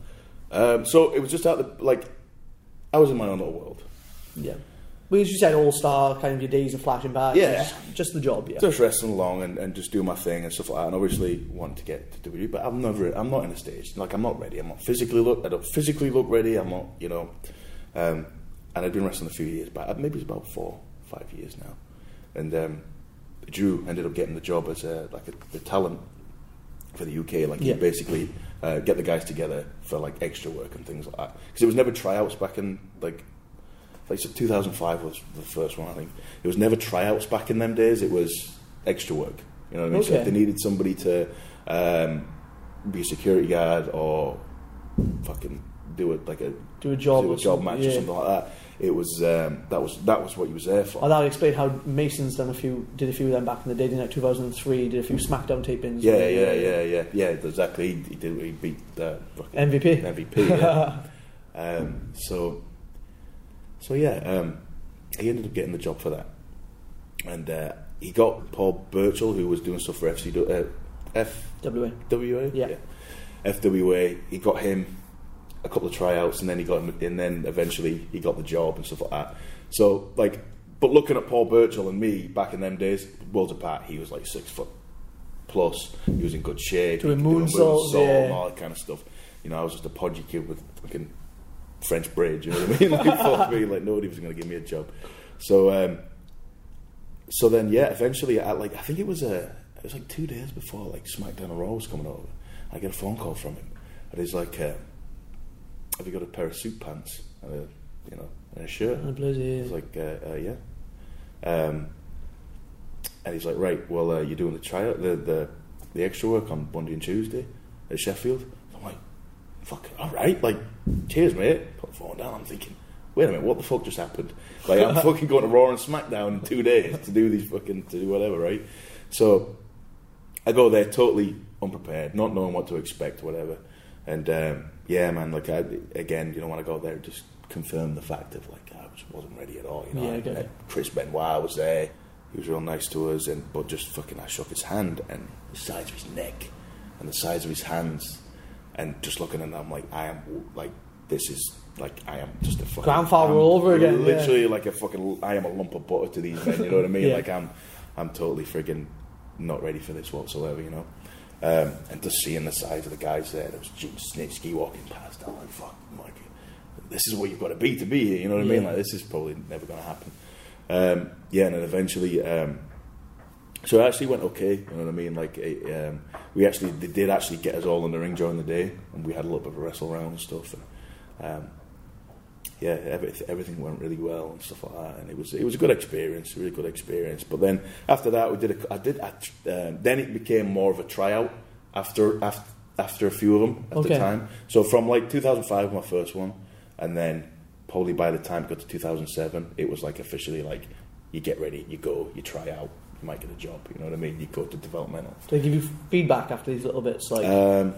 Um, so it was just out the like, I was in my own little world. Yeah. Well, as you said, all star, kind of your days are flashing by. Yeah. Just, just the job, yeah. Just wrestling along and, and just doing my thing and stuff like that. And obviously want to get to WWE, but I'm never, I'm not in a stage. Like I'm not ready. I'm not physically look. I don't physically look ready. I'm not, you know. Um, and I'd been wrestling a few years back. Maybe it's about four, five years now. And um, Drew ended up getting the job as a, like a, the talent for the UK. Like Yeah. he basically uh, get the guys together for like extra work and things like that. Because it was never tryouts back in like like so 2005 was the first one I think. It was never tryouts back in them days. It was extra work. You know what I mean? So if they needed somebody to um, be a security guard or fucking do it like a Do a job do or a job match yeah. or something like that. It was um, that was that was what he was there for. Oh, that would explain how Mason's done a few, did a few of them back in the day, didn't it? 2003, did a few SmackDown tapings. yeah, yeah, yeah, yeah, yeah. Exactly. He, he did. He beat the MVP. MVP. Yeah. um, so, so yeah, um, he ended up getting the job for that, and uh, he got Paul Burchill, who was doing stuff for FCW, uh, WA. FWA, Yeah. FWA. He got him a couple of tryouts, and then he got him, and then eventually he got the job and stuff like that. So, like, but looking at Paul Burchill and me back in them days, worlds apart, he was like six foot plus. He was in good shape. Doing he could do a moonsaults, moonsault yeah. all that kind of stuff. You know, I was just a podgy kid with fucking French braid. You know what I mean? Like, fuck me, like nobody was going to give me a job. So, um, so then, yeah, eventually, I like I think it was a it was like two days before like SmackDown Raw was coming over. I get a phone call from him, and he's like, uh, "Have you got a pair of suit pants and a you know and a shirt?" Oh, bloody I was like, uh, uh, "Yeah." Um, and he's like, "Right, well, uh, you're doing the tryout, the the the extra work on Monday and Tuesday at Sheffield." "Fuck, all right, like, cheers, mate." Put the phone down. I'm thinking. Wait a minute, what the fuck just happened? Like I'm fucking going to Raw and SmackDown in two days to do these fucking to do whatever, right? So I go there totally unprepared, not knowing what to expect, whatever. And um, yeah, man, like I, again, you know, when I go there, just confirm the fact of like I just wasn't ready at all. You know, Yeah, I I get met it. Chris Benoit was there. He was real nice to us, and but just fucking, I shook his hand, and the sides of his neck, and the sides of his hands, and just looking at them, I'm like, I am like, this is like I am just a fucking Grandfather I'm all over again, yeah. Literally like a fucking. I am a lump of butter to these men. You know what I mean? Yeah. Like I'm, I'm totally friggin' not ready for this whatsoever. You know. Um, and just seeing the size of the guys there, there was Gene Snitsky walking past. I'm like, fuck, like, this is what you've got to be to be here. You know what I mean? Like this is probably never going to happen. Um, yeah, and then eventually. Um, so it actually went okay, you know what I mean? Like, it, um, we actually, they did actually get us all in the ring during the day, and we had a little bit of a wrestle round and stuff. And, um, yeah, everything, everything went really well and stuff like that, and it was it was a good experience, a really good experience. But then after that, we did a, I did, I, um, then it became more of a tryout after after after a few of them at Okay. the time. So from like 2005, my first one, and then probably by the time it got to 2007, it was like officially like you get ready, you go, you try out, you might get a job. You know what I mean? You go to developmental. Do they give you feedback after these little bits? Like, Um,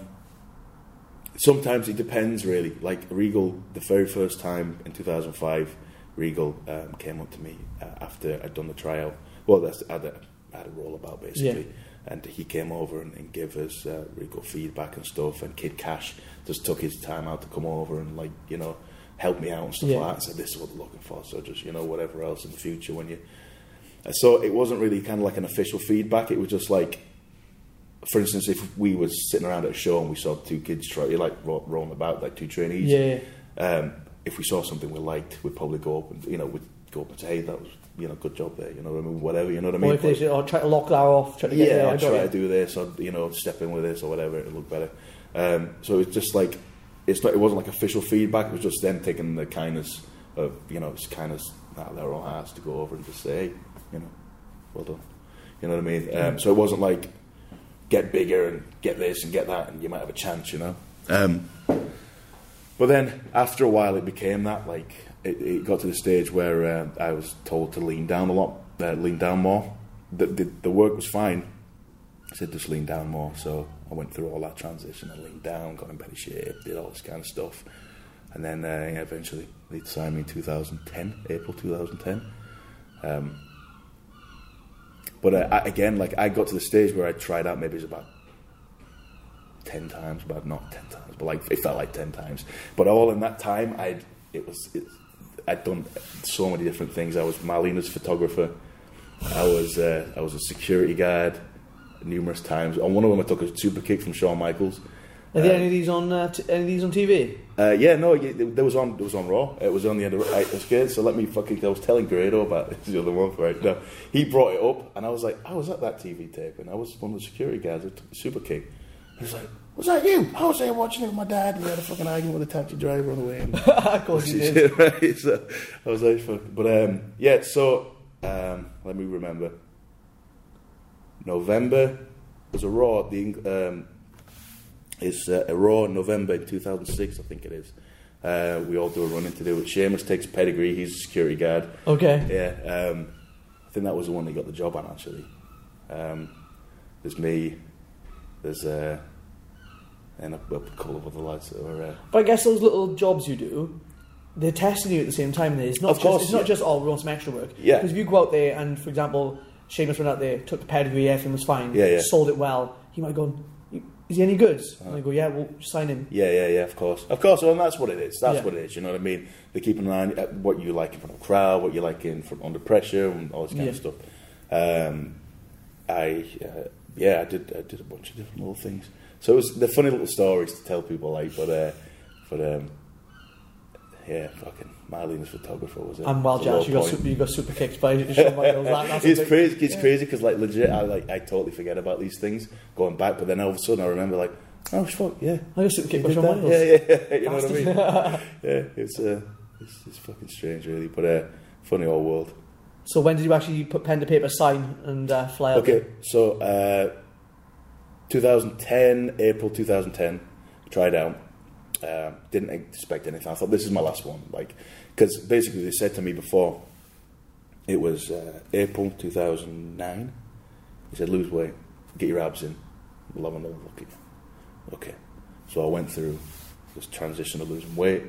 sometimes it depends, really. Like Regal, the very first time in 2005, Regal um, came up to me uh, after I'd done the trial. Well, that's, I had a, I had a rollabout basically, and he came over and, and gave us uh, Regal feedback and stuff. And Kid Kash just took his time out to come over and like you know help me out and stuff Yeah. like that. And said this is what they're looking for. So just you know whatever else in the future when you. So it wasn't really kind of like an official feedback. It was just like for instance, if we was sitting around at a show and we saw two kids try, like ro- rolling about, like two trainees, yeah, um, if we saw something we liked, we'd probably go up and you know we'd go up and say, "Hey, that was you know good job there," you know what I mean, whatever, you know what I mean. or if should, or try to lock that off, try to get yeah, there. I'll try you. to do this, or you know, step in with this or whatever, it'll look better. Um, so it's just like it's not, it wasn't like official feedback. It was just them taking the kindness of you know, it's kindness out of their own hearts to go over and just say, hey, you know, well done. You know what I mean? Um, so it wasn't like get bigger and get this and get that, and you might have a chance, you know. Um, but then after a while, it became that. Like it, it got to the stage where uh, I was told to lean down a lot, uh, lean down more. The, the, the work was fine. I said just lean down more. So I went through all that transition. I leaned down, got in better shape, did all this kind of stuff, and then uh, yeah, eventually they signed me in 2010, April 2010. Um, but uh, I, again, like I got to the stage where I tried out maybe it was about ten times, but not ten times, but like it felt like ten times. But all in that time, I it was it, I'd done so many different things. I was Marlena's photographer. I was uh, I was a security guard numerous times. On one of them, I took a super kick from Shawn Michaels. Are there Uh, any of these on uh, t- any of these on TV? Uh, yeah, no, there was on. It was on Raw. It was on the end of it. was good. So let me fucking. I was telling Grado about this the other month, right? No, he brought it up, and I was like, I was at that TV tape, and I was one of the security guys the super kick. He was like, "Was that you?" I was there watching it with my dad, and we had a fucking argument with a taxi driver on the way. in. of course you did. right? So I was like, fuck. But um, yeah, so um, let me remember. November was a Raw. The um, it's uh, a Raw in November in 2006, I think it is. Uh, we all do a running in to do it. Sheamus takes pedigree. He's a security guard. Okay. Yeah, um, I think that was the one he got the job on actually. Um, there's me. There's uh, and a, a couple of other lads that were. Uh, But I guess those little jobs you do, they're testing you at the same time. It's not Of just, course, it's not yeah. just oh we want some extra work. Yeah. Because if you go out there and for example, Sheamus went out there, took the pedigree, everything was fine, Yeah, yeah. sold it well. He might go, is he any good? And I go, yeah, well sign him. Yeah, yeah, yeah, of course. Of course, well, and that's what it is. That's Yeah. what it is, you know what I mean? They keep an eye on uh, what you like in front of a crowd, what you like in front under pressure, and all this kind of Yeah. stuff. Um, I, uh, yeah, I did, I did a bunch of different little things. So it was the funny little stories to tell people, like, but, uh, but, um, yeah, fucking Marlene's photographer was it? I'm well was a low judged. You got point. super, you got super kicked by Shawn Michaels. That, it's big- crazy. It's crazy because like legit, I like I totally forget about these things going back, but then all of a sudden I remember like, oh fuck, yeah, I got super kicked by Shawn? Michaels. Yeah, yeah, yeah. You know what I mean? yeah, it's uh, it's, it's fucking strange, really, but uh, funny old world. So when did you actually put pen to paper, sign, and uh, fly out? Okay, so uh, 2010, April 2010, tried out. Um, didn't expect anything. I thought this is my last one, like because basically they said to me before it was uh, April 2009. He said, "Lose weight, get your abs in, we'll have another look at you." Okay, so I went through this transition of losing weight.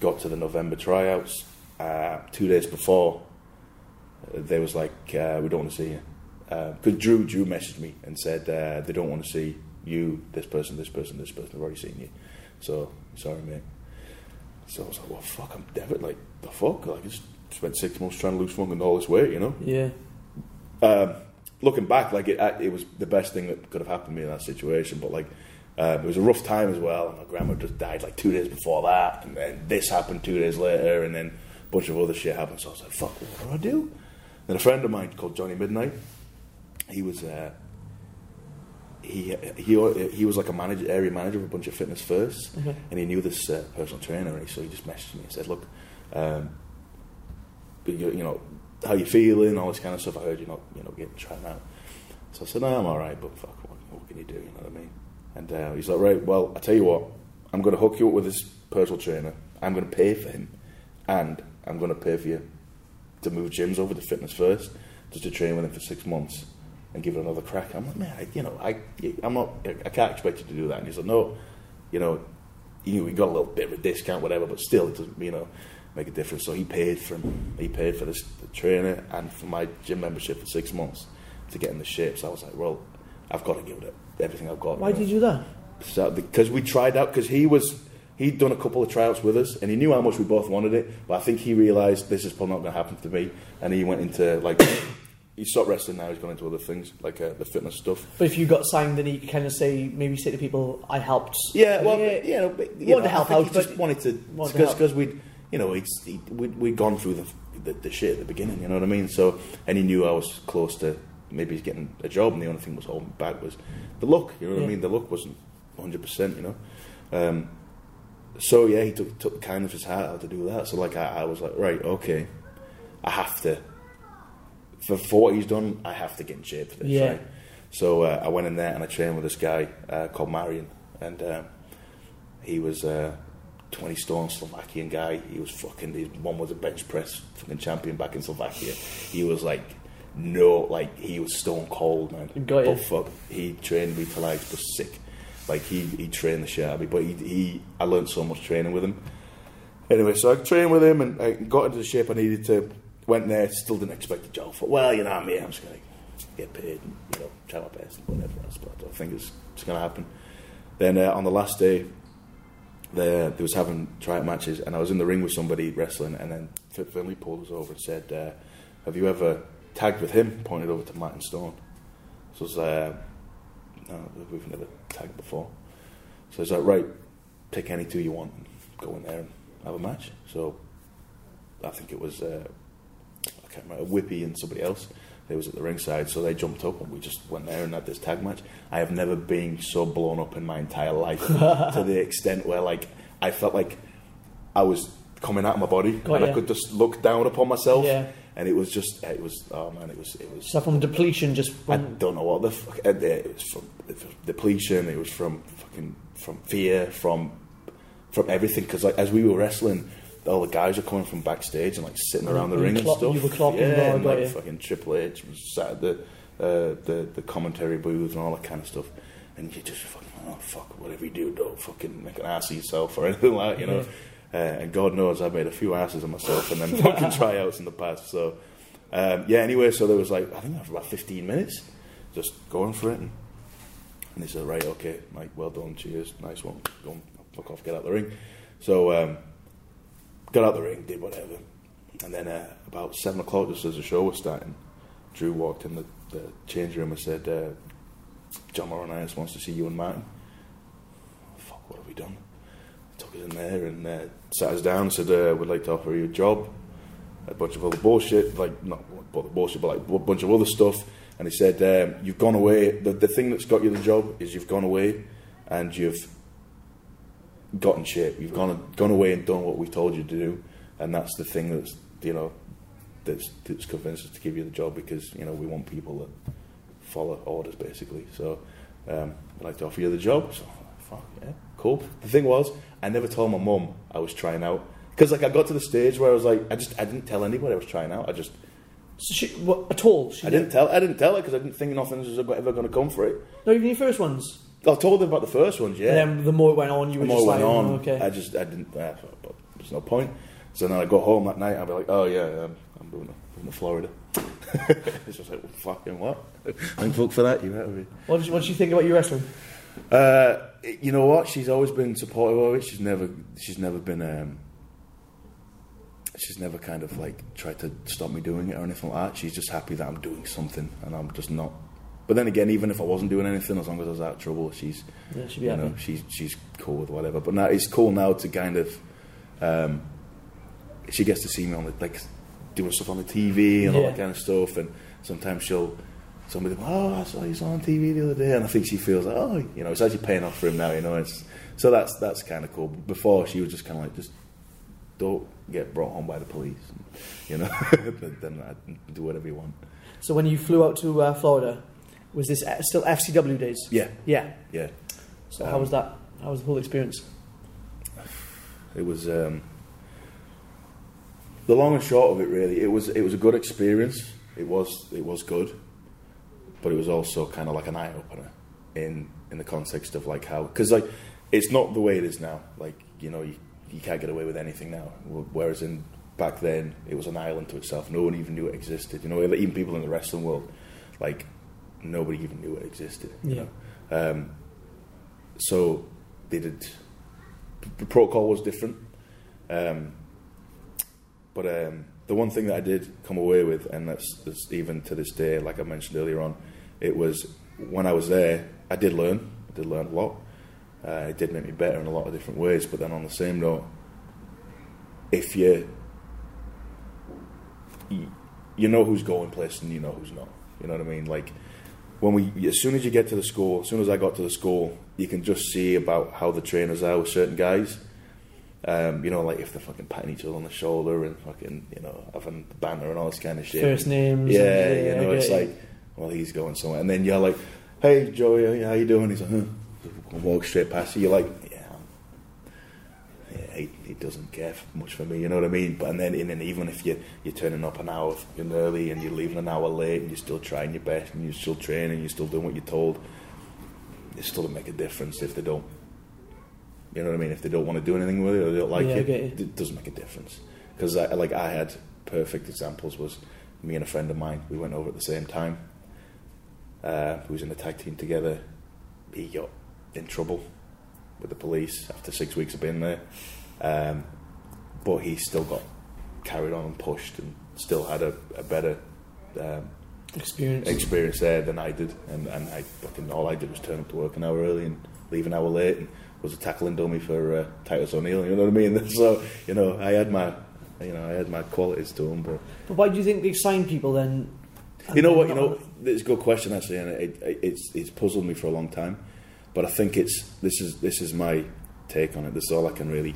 Got to the November tryouts. Uh, two days before, uh, they was like, uh, "We don't want to see you." Because Drew, Drew messaged me and said uh, they don't want to see you, this person, this person, this person. I've already seen you, so sorry, mate. So I was like, well, fuck, I'm David. Like, the fuck? Like, I just spent six months trying to lose fucking all this weight, you know? Yeah. Um, looking back, like, it, it was the best thing that could have happened to me in that situation. But, like, um, it was a rough time as well. My grandma just died, like, two days before that. And then this happened two days later. And then a bunch of other shit happened. So I was like, fuck, what do I do? Then a friend of mine called Johnny Midnight, he was... Uh, he he he was like a manager, area manager of a bunch of fitness first, Okay. and he knew this uh, personal trainer, and so he just messaged me and said, "Look, um, you, you know, how you feeling, all this kind of stuff. I heard you're not, you know, getting tried out." So I said, "No, I'm all right, but fuck, what, what can you do? You know what I mean?" And uh, he's like, "Right, well, I tell you what, I'm going to hook you up with this personal trainer. I'm going to pay for him, and I'm going to pay for you to move gyms over to fitness first, just to train with him for six months." And give it another crack. I'm like, man, I, you know, I, I'm not, I can't expect you to do that. And he said, no, you know, you, we got a little bit of a discount, whatever, but still, it doesn't, you know, make a difference. So he paid for. He paid for this the trainer and for my gym membership for six months to get in the shape. So I was like, well, I've got to give it everything I've got. Why you know. did you do that? So, because we tried out, because he was, he'd done a couple of tryouts with us, and he knew how much we both wanted it. But I think he realised this is probably not going to happen to me, and he went into like, he stopped wrestling now. He's gone into other things like uh, the fitness stuff. But if you got signed, then you could kind of say, maybe say to people, I helped. Yeah, well, Yeah. you know, but, you Wanted know, to help out, he just wanted to because because we'd you know he'd, he, we'd we'd gone through the, the the shit at the beginning. You know what I mean? So and he knew I was close to maybe he's getting a job, and the only thing was holding back was the look. You know what Yeah. I mean? The look wasn't hundred percent. You know. Um, so yeah, he took took kind of his heart out to do that. So like I, I was like, right, okay, I have to. For, for what he's done, I have to get in shape for this. Yeah. Right? So uh, I went in there and I trained with this guy uh, called Marion, and um, he was a 20 stone Slovakian guy. He was fucking. His one was a bench press fucking champion back in Slovakia. He was like. No, like he was stone cold, man. Got. But fuck, he trained me till I was sick. Like he, he trained the shit out of me. But he, he, I learned so much training with him. Anyway, so I trained with him and I got into the shape I needed to. Went there, still didn't expect a job. Thought, well, you know, I'm. I'm just gonna get paid and you know try my best and whatever else. But I don't think it's, it's gonna happen. Then uh, on the last day, there they was having tryout matches, and I was in the ring with somebody wrestling, and then Fit Finley pulled us over and said, uh, "Have you ever tagged with him?" Pointed over to Martin Stone. So I was uh, no, we've never tagged before. So he's like, right, pick any two you want, and go in there and have a match. So I think it was uh, can't remember Whippy and somebody else. They was at the ringside, so they jumped up and we just went there and had this tag match. I have never been so blown up in my entire life to the extent where like I felt like I was coming out of my body Got and I could just look down upon myself. Yeah. And it was just, it was, oh man, it was, it was So from depletion, just I don't know what the fuck. It was from depletion. It was from fucking from fear. From from everything. Because like as we were wrestling, all the guys were coming from backstage and like sitting around the You ring and stuff. you were clocking yeah, and like you. fucking Triple H was sat at the uh, the the commentary booth and all that kind of stuff. And you just fucking oh fuck whatever you do, don't fucking make an ass of yourself or anything like that, you know. Uh, and God knows I've made a few asses of myself and then fucking tryouts in the past. So um, yeah, anyway, so there was like I think was about fifteen minutes, just going for it. And, and they said, right, okay, Mike, well done, cheers, nice one, go on, fuck off, get out the ring. So um, got out the ring, did whatever, and then uh, about seven o'clock, just as the show was starting, Drew walked in the, the change room and said, uh, John Laurinaitis wants to see you and Martin. Fuck, what have we done? Took us in there and uh, sat us down and said, uh, we'd like to offer you a job a bunch of other bullshit, like not bu- bullshit, but like a bunch of other stuff. And he said, um, "You've gone away. The, the thing that's got you the job is you've gone away, and you've got in shape. You've gone gone away and done what we told you to do, and that's the thing that's you know that's, that's convinced us to give you the job because you know we want people that follow orders basically. So um, I'd like to offer you the job. So fuck yeah, cool. The thing was, I never told my mum I was trying out because like I got to the stage where I was like, I just I didn't tell anybody I was trying out. I just so she, what, at all. She I didn't tell I didn't tell her because I didn't think nothing was ever going to come for it. Not even your first ones. I told her about the first ones, yeah. And then the more it went on, you were just like, on, oh, okay. I just I didn't. Uh, but there's no point. So then I go home that night. I'll be like, oh yeah, um, I'm moving to, moving to Florida. it's just like well, fucking what? Thank fuck for that. You of here. what, did you, what did you think about your wrestling? Uh, you know what? She's always been supportive of it. She's never she's never been um, she's never kind of like tried to stop me doing it or anything like that. She's just happy that I'm doing something and I'm just not. But then again, even if I wasn't doing anything, as long as I was out of trouble, she's Yeah, she'd be you happy. know she's she's cool with whatever. But now it's cool now to kind of um, she gets to see me on the like doing stuff on the TV and all Yeah. that kind of stuff, and sometimes she'll. Somebody, oh, I saw you on TV the other day, and I think she feels like, oh, you know, it's actually paying off for him now, you know. It's so that's that's kind of cool. Before she was just kind of like, just don't get brought home by the police, you know. then then I do whatever you want. So when you flew out to uh, Florida, was this uh, still FCW days? Yeah, Yeah. yeah. So how was that? How was the whole experience? It was um, the long and short of it. Really, it was it was a good experience. It was it was good, but it was also kind of like an eye opener in in the context of like how because like it's not the way it is now. Like you know you you can't get away with anything now. Whereas in back then it was an island to itself. No one even knew it existed. You know, even people in the wrestling world, like nobody even knew it existed. You Yeah. know, um, so they did. The protocol was different, um, but um, the one thing that I did come away with, and that's, that's even to this day, like I mentioned earlier on, it was when I was there, I did learn. I did learn a lot. Uh, it did make me better in a lot of different ways. But then on the same note, if you you, you know who's going places and you know who's not. You know what I mean? Like when we, as soon as you get to the school, as soon as I got to the school, you can just see about how the trainers are with certain guys. Um, you know, like if they're fucking patting each other on the shoulder and fucking, you know, having banter and all this kind of shit. First names. Yeah, and- you know, it's it. like, well, he's going somewhere, and then you're like, "Hey, Joey, how you doing?" He's like, "Huh." Walk straight past you. You're like, "Yeah, yeah, he, doesn't care much for me." You know what I mean? But and then, and then even if you you're turning up an hour early and you're leaving an hour late, and you're still trying your best, and you're still training, you're still doing what you're told, it still doesn't make a difference if they don't. You know what I mean? If they don't want to do anything with it or they don't like Yeah, I it, it doesn't make a difference. Because like I had perfect examples was me and a friend of mine. We went over at the same time. Uh, we was in a tag team together. He got in trouble with the police after six weeks of being there, um, but he still got carried on and pushed and still had a, a better um, Experience. experience there than I did, and, and I fucking all I did was turn up to work an hour early and leave an hour late, and was a tackling dummy for uh, Titus O'Neill. You know what I mean? So you know, I had my, you know, I had my qualities to him, but but why do you think they sign people then? you know what? You know, it's a good question actually, and it, it, it's it's puzzled me for a long time. But I think it's this is this is my take on it. This is all I can really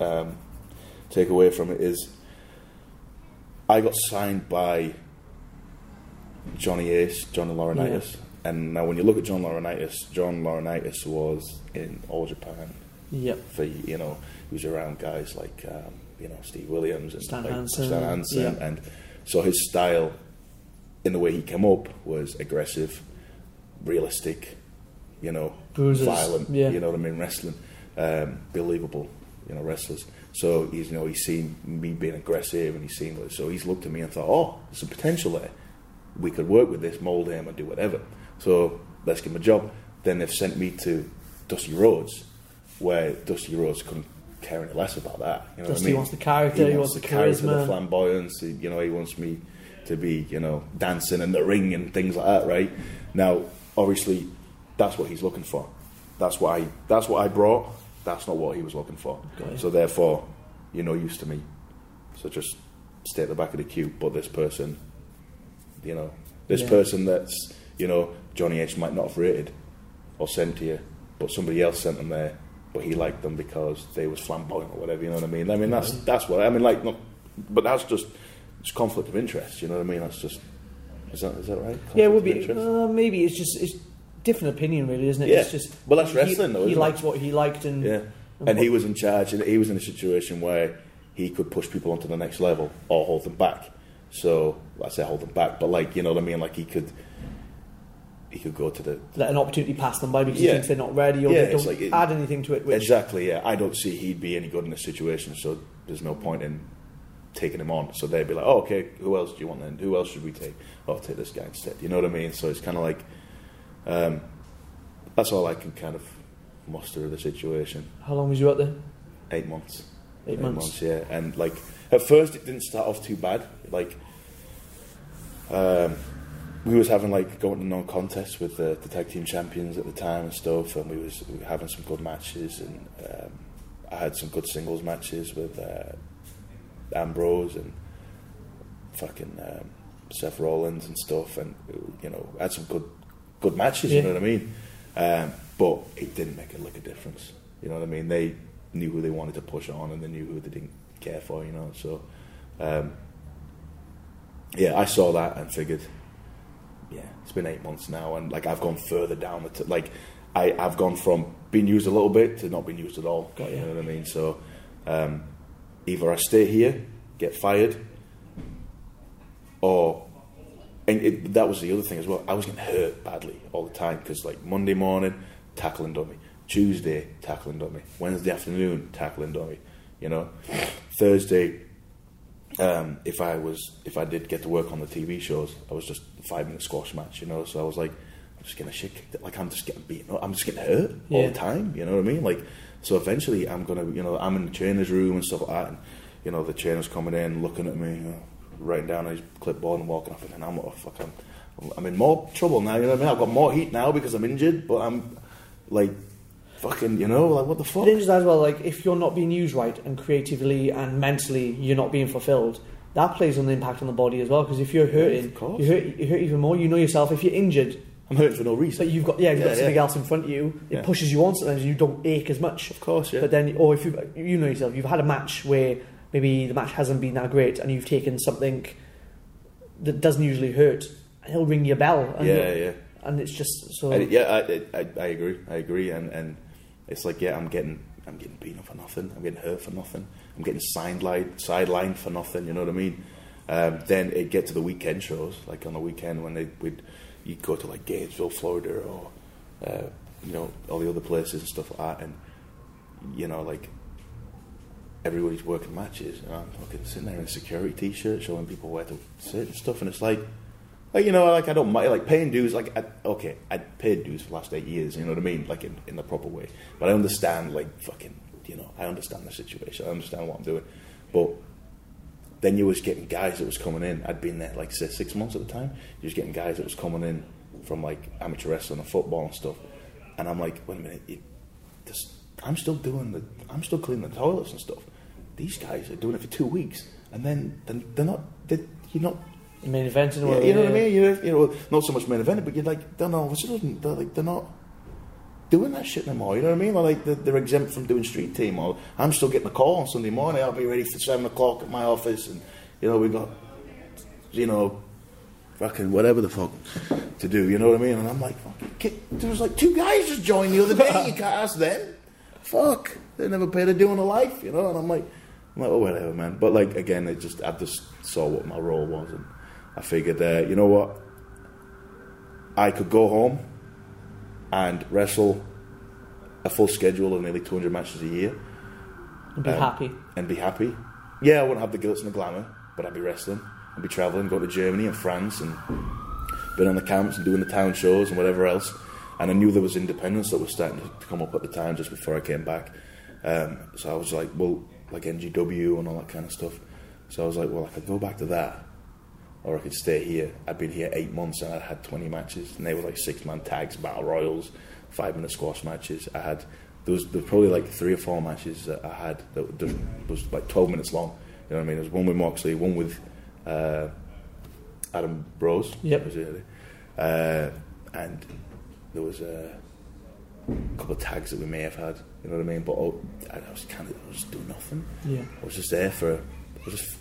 um, take away from it is I got signed by Johnny Ace, John Laurinaitis, and now when you look at John Laurinaitis, John Laurinaitis was in All Japan Yep. for you know he was around guys like um, you know Steve Williams and Stan like, Hansen, Stan Hansen, yeah. and so his style in the way he came up was aggressive, realistic, you know, Bruises, violent. yeah. You know what I mean? Wrestling, um, believable. You know, wrestlers. So he's you know he's seen me being aggressive, and he's seen so he's looked at me and thought, oh, there's some potential there. We could work with this, mold him, and do whatever. So let's give him a job. Then they've sent me to Dusty Rhodes, where Dusty Rhodes couldn't care any less about that. You know what I Dusty mean? wants the character, he wants the character, charisma. the flamboyance. he- You know, he wants me to be, you know, dancing in the ring and things like that, right? Now, obviously, that's what he's looking for. That's what I. That's what I brought. That's not what he was looking for. So therefore, you're no use to me. So just stay at the back of the queue. But this person, you know, this Yeah. person that's, you know, Johnny Ace might not have rated or sent to you, but somebody else sent them there, but he liked them because they was flamboyant or whatever. You know what I mean? I mean that's that's what I mean. Like, not, but that's just it's conflict of interest. You know what I mean? That's just is that is that right? Yeah, it would be. Uh, maybe it's just it's different opinion, really, isn't it? Yeah. It's just Well, that's he- wrestling, though, He isn't it? liked what he liked, and Yeah, and he was in charge, and he was in a situation where he could push people onto the next level or hold them back. So I say hold them back, but like you know what I mean, like he could, he could go to the let an opportunity pass them by because he thinks they're not ready or Yeah, they don't like it- add anything to it. Which exactly. Yeah, I don't see he'd be any good in this situation, so there's no point in taking him on. So they'd be like, oh, okay, who else do you want then? Who else should we take? Oh, take this guy instead. You know what I mean? So it's kind of like, um, that's all I can kind of muster of the situation. how long was you out there? Eight months. Eight months. yeah. And like at first, it didn't start off too bad. Like, um, we was having like going to non-contests with the, the tag team champions at the time and stuff, and we was, having some good matches, and um, I had some good singles matches with uh, Ambrose and fucking um, Seth Rollins and stuff, and you know, I had some good good matches. You know what I mean? Um, but it didn't make a lick of difference. You know what I mean? They knew who they wanted to push on, and they knew who they didn't care for. You know, so um, yeah, I saw that and figured, yeah, it's been eight months now, and like I've gone further down the t- like I I've gone from being used a little bit to not being used at all. Got you. you know what I mean? So um, either I stay here, get fired, or and it, that was the other thing as well. I was getting hurt badly all the time because like Monday morning, tackling dummy, Tuesday tackling dummy, Wednesday afternoon tackling dummy, you know, Thursday. Um, if I was, if I did get to work on the TV shows, I was just a five minute squash match, you know. So I was like, I'm just getting a shit kicked. Like I'm just getting beaten. up. I'm just getting hurt all the time. You know what I mean? Like, so eventually I'm gonna, you know, I'm in the trainer's room and stuff like that, and you know, the trainer's coming in, looking at me, you know, writing down on his clipboard and walking off, and I'm, oh, fuck, I'm, I'm in more trouble now. You know what I mean? I've got more heat now because I'm injured, but I'm like, fucking, you know, like what the fuck? The thing as well, like if you're not being used right and creatively and mentally you're not being fulfilled, that plays on the impact on the body as well. Because if you're hurting, course. you hurt, you hurt even more. You know yourself. If you're injured, I'm hurting for no reason. but you've got yeah, you've got something yeah. else in front of you. It Yeah. pushes you on sometimes. You don't ache as much. Of course, yeah. But then, or if you you know yourself, you've had a match where maybe the match hasn't been that great, and you've taken something that doesn't usually hurt, and it'll ring your bell. And yeah, yeah. And it's just so. I, yeah, I, I, I agree. I agree, and and it's like yeah, I'm getting I'm getting beaten up for nothing. I'm getting hurt for nothing. I'm getting sidelined sidelined for nothing. You know what I mean? Um, then it get to the weekend shows, like on the weekend when they would you go to like Gainesville, Florida, or uh, you know all the other places and stuff like that, and you know like everybody's working matches, and I'm fucking sitting there in a security t-shirt showing people where to sit and stuff, and it's like. Like you know, like I don't mind like paying dues. Like I, okay, I paid dues for the last eight years. You know what I mean? Like in, in the proper way. But I understand, like fucking, you know, I understand the situation. I understand what I'm doing. But then you was getting guys that was coming in. I'd been there like say six months at the time. You was getting guys that was coming in from like amateur wrestling and football and stuff. And I'm like, wait a minute, you, this, I'm still doing the, I'm still cleaning the toilets and stuff. These guys are doing it for two weeks, and then they're not, they're, you're not main event and yeah, all you know yeah. what I mean? You know, you know, not so much main event, but you're like, they're not, all of a they're like, they're not doing that shit anymore. You know what I mean? They're like, they're, they're exempt from doing street team. Or I'm still getting a call on Sunday morning. I'll be ready for seven o'clock at my office, and you know, we got, you know, fucking whatever the fuck to do. You know what I mean? And I'm like, kid, there was like two guys just joined the other day. You can't ask them. Fuck, they never paid a due in a life. You know? And I'm like, I'm like, oh whatever, man. But like again, it just I just saw what my role was and. I figured, uh, you know what? I could go home and wrestle a full schedule of nearly 200 matches a year and be Um, happy. and be happy. Yeah, I wouldn't have the glitz and the glamour, but I'd be wrestling. I'd be travelling, going to Germany and France and been on the camps and doing the town shows and whatever else. And I knew there was independence that was starting to come up at the time just before I came back. Um, so I was like, well, like NGW and all that kind of stuff. So I was like, well, I could go back to that or I could stay here. I'd been here eight months and I had 20 matches, and they were like six man tags, battle royals, five minute squash matches. I had there was, there was probably like three or four matches that I had that just was like 12 minutes long. You know what I mean? There was one with Moxley, one with uh, Adam Rose. Yep. Uh, and there was a couple of tags that we may have had. You know what I mean? But oh, I was kind of I was just doing nothing. Yeah. I was just there for, I was just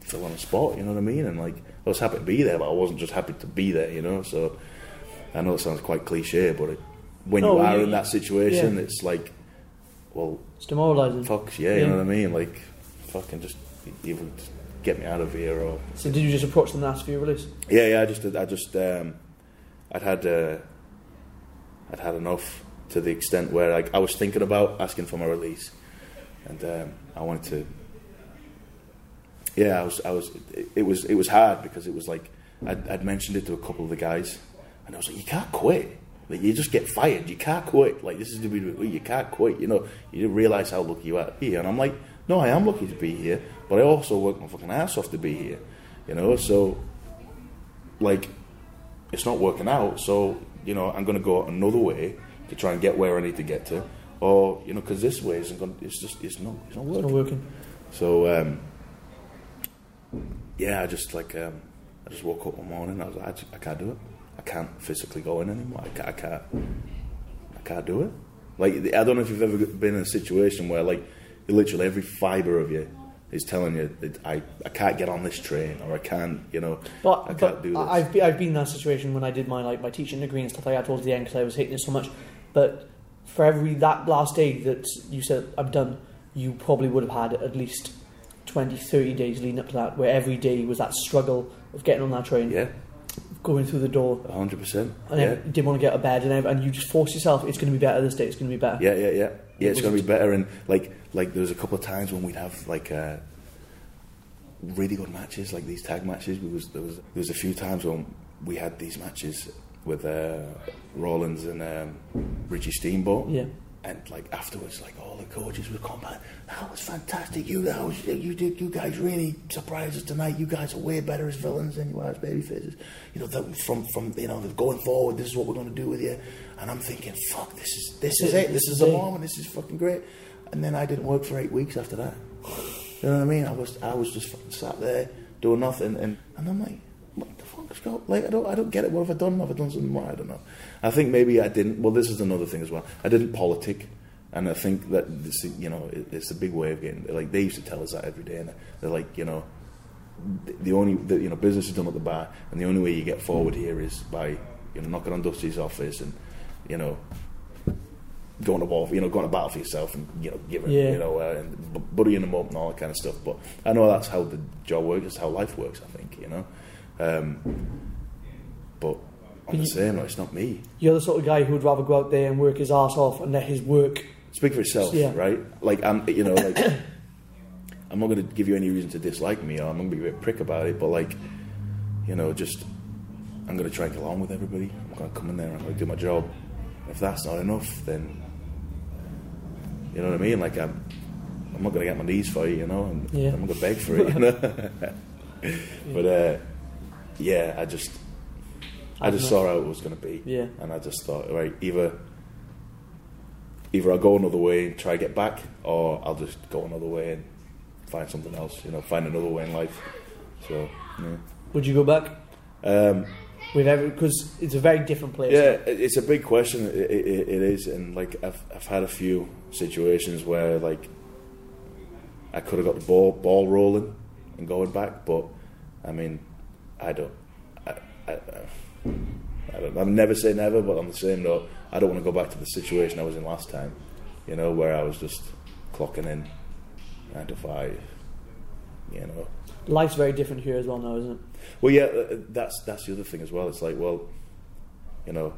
fill on a spot, you know what I mean? And like, I was happy to be there, but I wasn't just happy to be there, you know? So, I know it sounds quite cliche, but it, when No, you are you- in that situation, yeah. it's like, well, It's demoralising. fuck, yeah, you know what I mean? Like, fucking just, either just get me out of here or. So did you just approach them and ask for your release? Yeah, yeah, I just, I just, um, I'd had, uh, I'd had enough to the extent where like, I was thinking about asking for my release. And um, I wanted to yeah, I was, I was, it, was, it was hard because it was like I'd, I'd mentioned it to a couple of the guys, and I was like, you can't quit. Like you just get fired. You can't quit. Like this is WWE. You can't quit. You know, you realize how lucky you are. here." and I'm like, no, I am lucky to be here, but I also work my fucking ass off to be here, you know. So, like, it's not working out. So, you know, I'm going to go another way to try and get where I need to get to, or you know, because this way isn't going. It's just it's not it's not It's working. not working. So um, yeah, I just like um, I just woke up one morning. I was like, I, just, I can't do it. I can't physically go in anymore. I can't. I can't. I can't do it. Like I don't know if you've ever been in a situation where like literally every fibre of you is telling you that I, I can't get on this train or I can't you know But, I can't but do this. I've, be, I've been in that situation when I did my like my teaching degree and stuff like that towards the end because I was hating it so much. But for every that last day that you said I'm done, you probably would have had at least 20, 30 days leading up to that, where every day was that struggle of getting on that train, yeah, going through the door, hundred percent. and Yeah, you didn't want to get out of bed, and, and you just force yourself. It's going to be better this day. It's going to be better. yeah, yeah, yeah. Yeah, it's going to be better. And like like there was a couple of times when we'd have like. Uh, really good matches, like these tag matches. We was there was there was a few times when we had these matches with uh, Rollins and um, Richie Steamboat. Yeah. And like afterwards, like all the coaches would come back. That was fantastic. You that was, you did. You guys really surprised us tonight. You guys are way better as villains than you are as babyfaces. You know that from from you know going forward. This is what we're going to do with you. And I'm thinking, fuck, this is this is it. This is the moment. This is fucking great. And then I didn't work for eight weeks after that. You know what I mean? I was I was just fucking sat there doing nothing, and, and I'm like, what the fuck is going? Like I don't I don't get it. What have I done? Have I done something more? I don't know. I think maybe I didn't. Well, this is another thing as well. I didn't politic, and I think that this you know it, it's a big way of getting. Like they used to tell us that every day, and they're like you know. The the only the, you know business is done at the bar, and the only way you get forward here is by you know knocking on Dusty's office and you know going to war, you know, going to battle for yourself and you know, giving, Yeah. you know, uh, and bu- buddying them up and all that kind of stuff. But I know that's how the job works. It's how life works. I think, you know. Um, but I'm the same. Like, it's not me. You're the sort of guy who would rather go out there and work his ass off and let his work. Speak for itself, Yeah. right? Like I'm, you know, like I'm not going to give you any reason to dislike me, or I'm going to be a bit prick about it. But like, you know, just I'm going to try and get along with everybody. I'm going to come in there. and I'm going to do my job. If that's not enough, then you know what I mean. Like I'm, I'm not going to get my knees for you, you know. And Yeah. I'm not going to beg for it, you know. but uh, yeah, I just, I just saw how it was going to be. Yeah. And I just thought, right, either either I'll go another way and try to get back, or I'll just go another way and find something else. You know, find another way in life. So yeah, Would you go back um, with every? Because it's a very different place. yeah, it's a big question. It, it, it is, and like I've I've had a few situations where like I could have got the ball ball rolling and going back, but I mean, I don't. I, I, I don't. I'm never say never, but on the same note, I don't want to go back to the situation I was in last time. You know, where I was just clocking in nine to five. You know, Life's very different here as well now, isn't it? well, yeah, uh, that's that's the other thing as well. It's like, well, you know,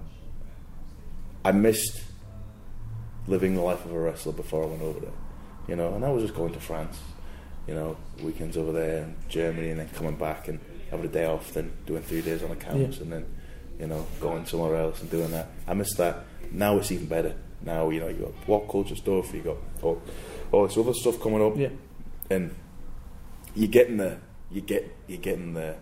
I missed living the life of a wrestler before I went over there. You know, and I was just going to France. You know, weekends over there in Germany, and then coming back and having a day off, then doing three days on accounts, Yeah. and then you know going somewhere else and doing that. I miss that. Now it's even better. Now you know you got WhatCulture stuff, you got all, all this other stuff coming up Yeah. and you're getting the you get you're getting the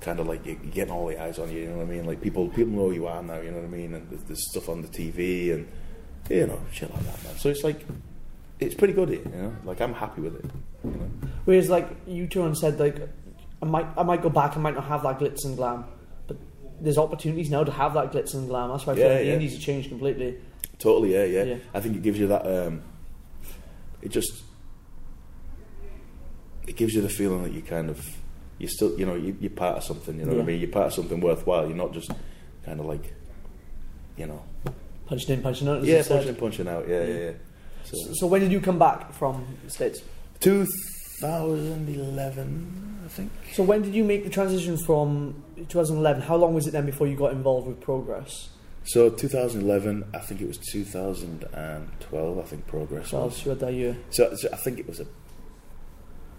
kind of like you're getting all the eyes on you. You know what I mean? Like people people know who you are now. You know what I mean? And there's, there's stuff on the TV and you know shit like that, man. So it's like it's pretty good. here, You know, like I'm happy with it. You know? Whereas, like you two and said, like I might, I might go back. I might not have that glitz and glam, but there's opportunities now to have that glitz and glam. That's why I feel Yeah, like the yeah. indies have changed completely. Totally, yeah, yeah, Yeah. I think it gives you that. Um, it just it gives you the feeling that you kind of you're still you know you, you're part of something. You know what I mean? You're part of something worthwhile. You're not just kind of like you know Punching in, punching out. yeah you said. punching punching out. Yeah, yeah. yeah. So, So when did you come back from the states? 2011, I think. So when did you make the transition from 2011? How long was it then before you got involved with Progress? So 2011, I think it was 2012. I think progress So was. you that year. So, so I think it was a.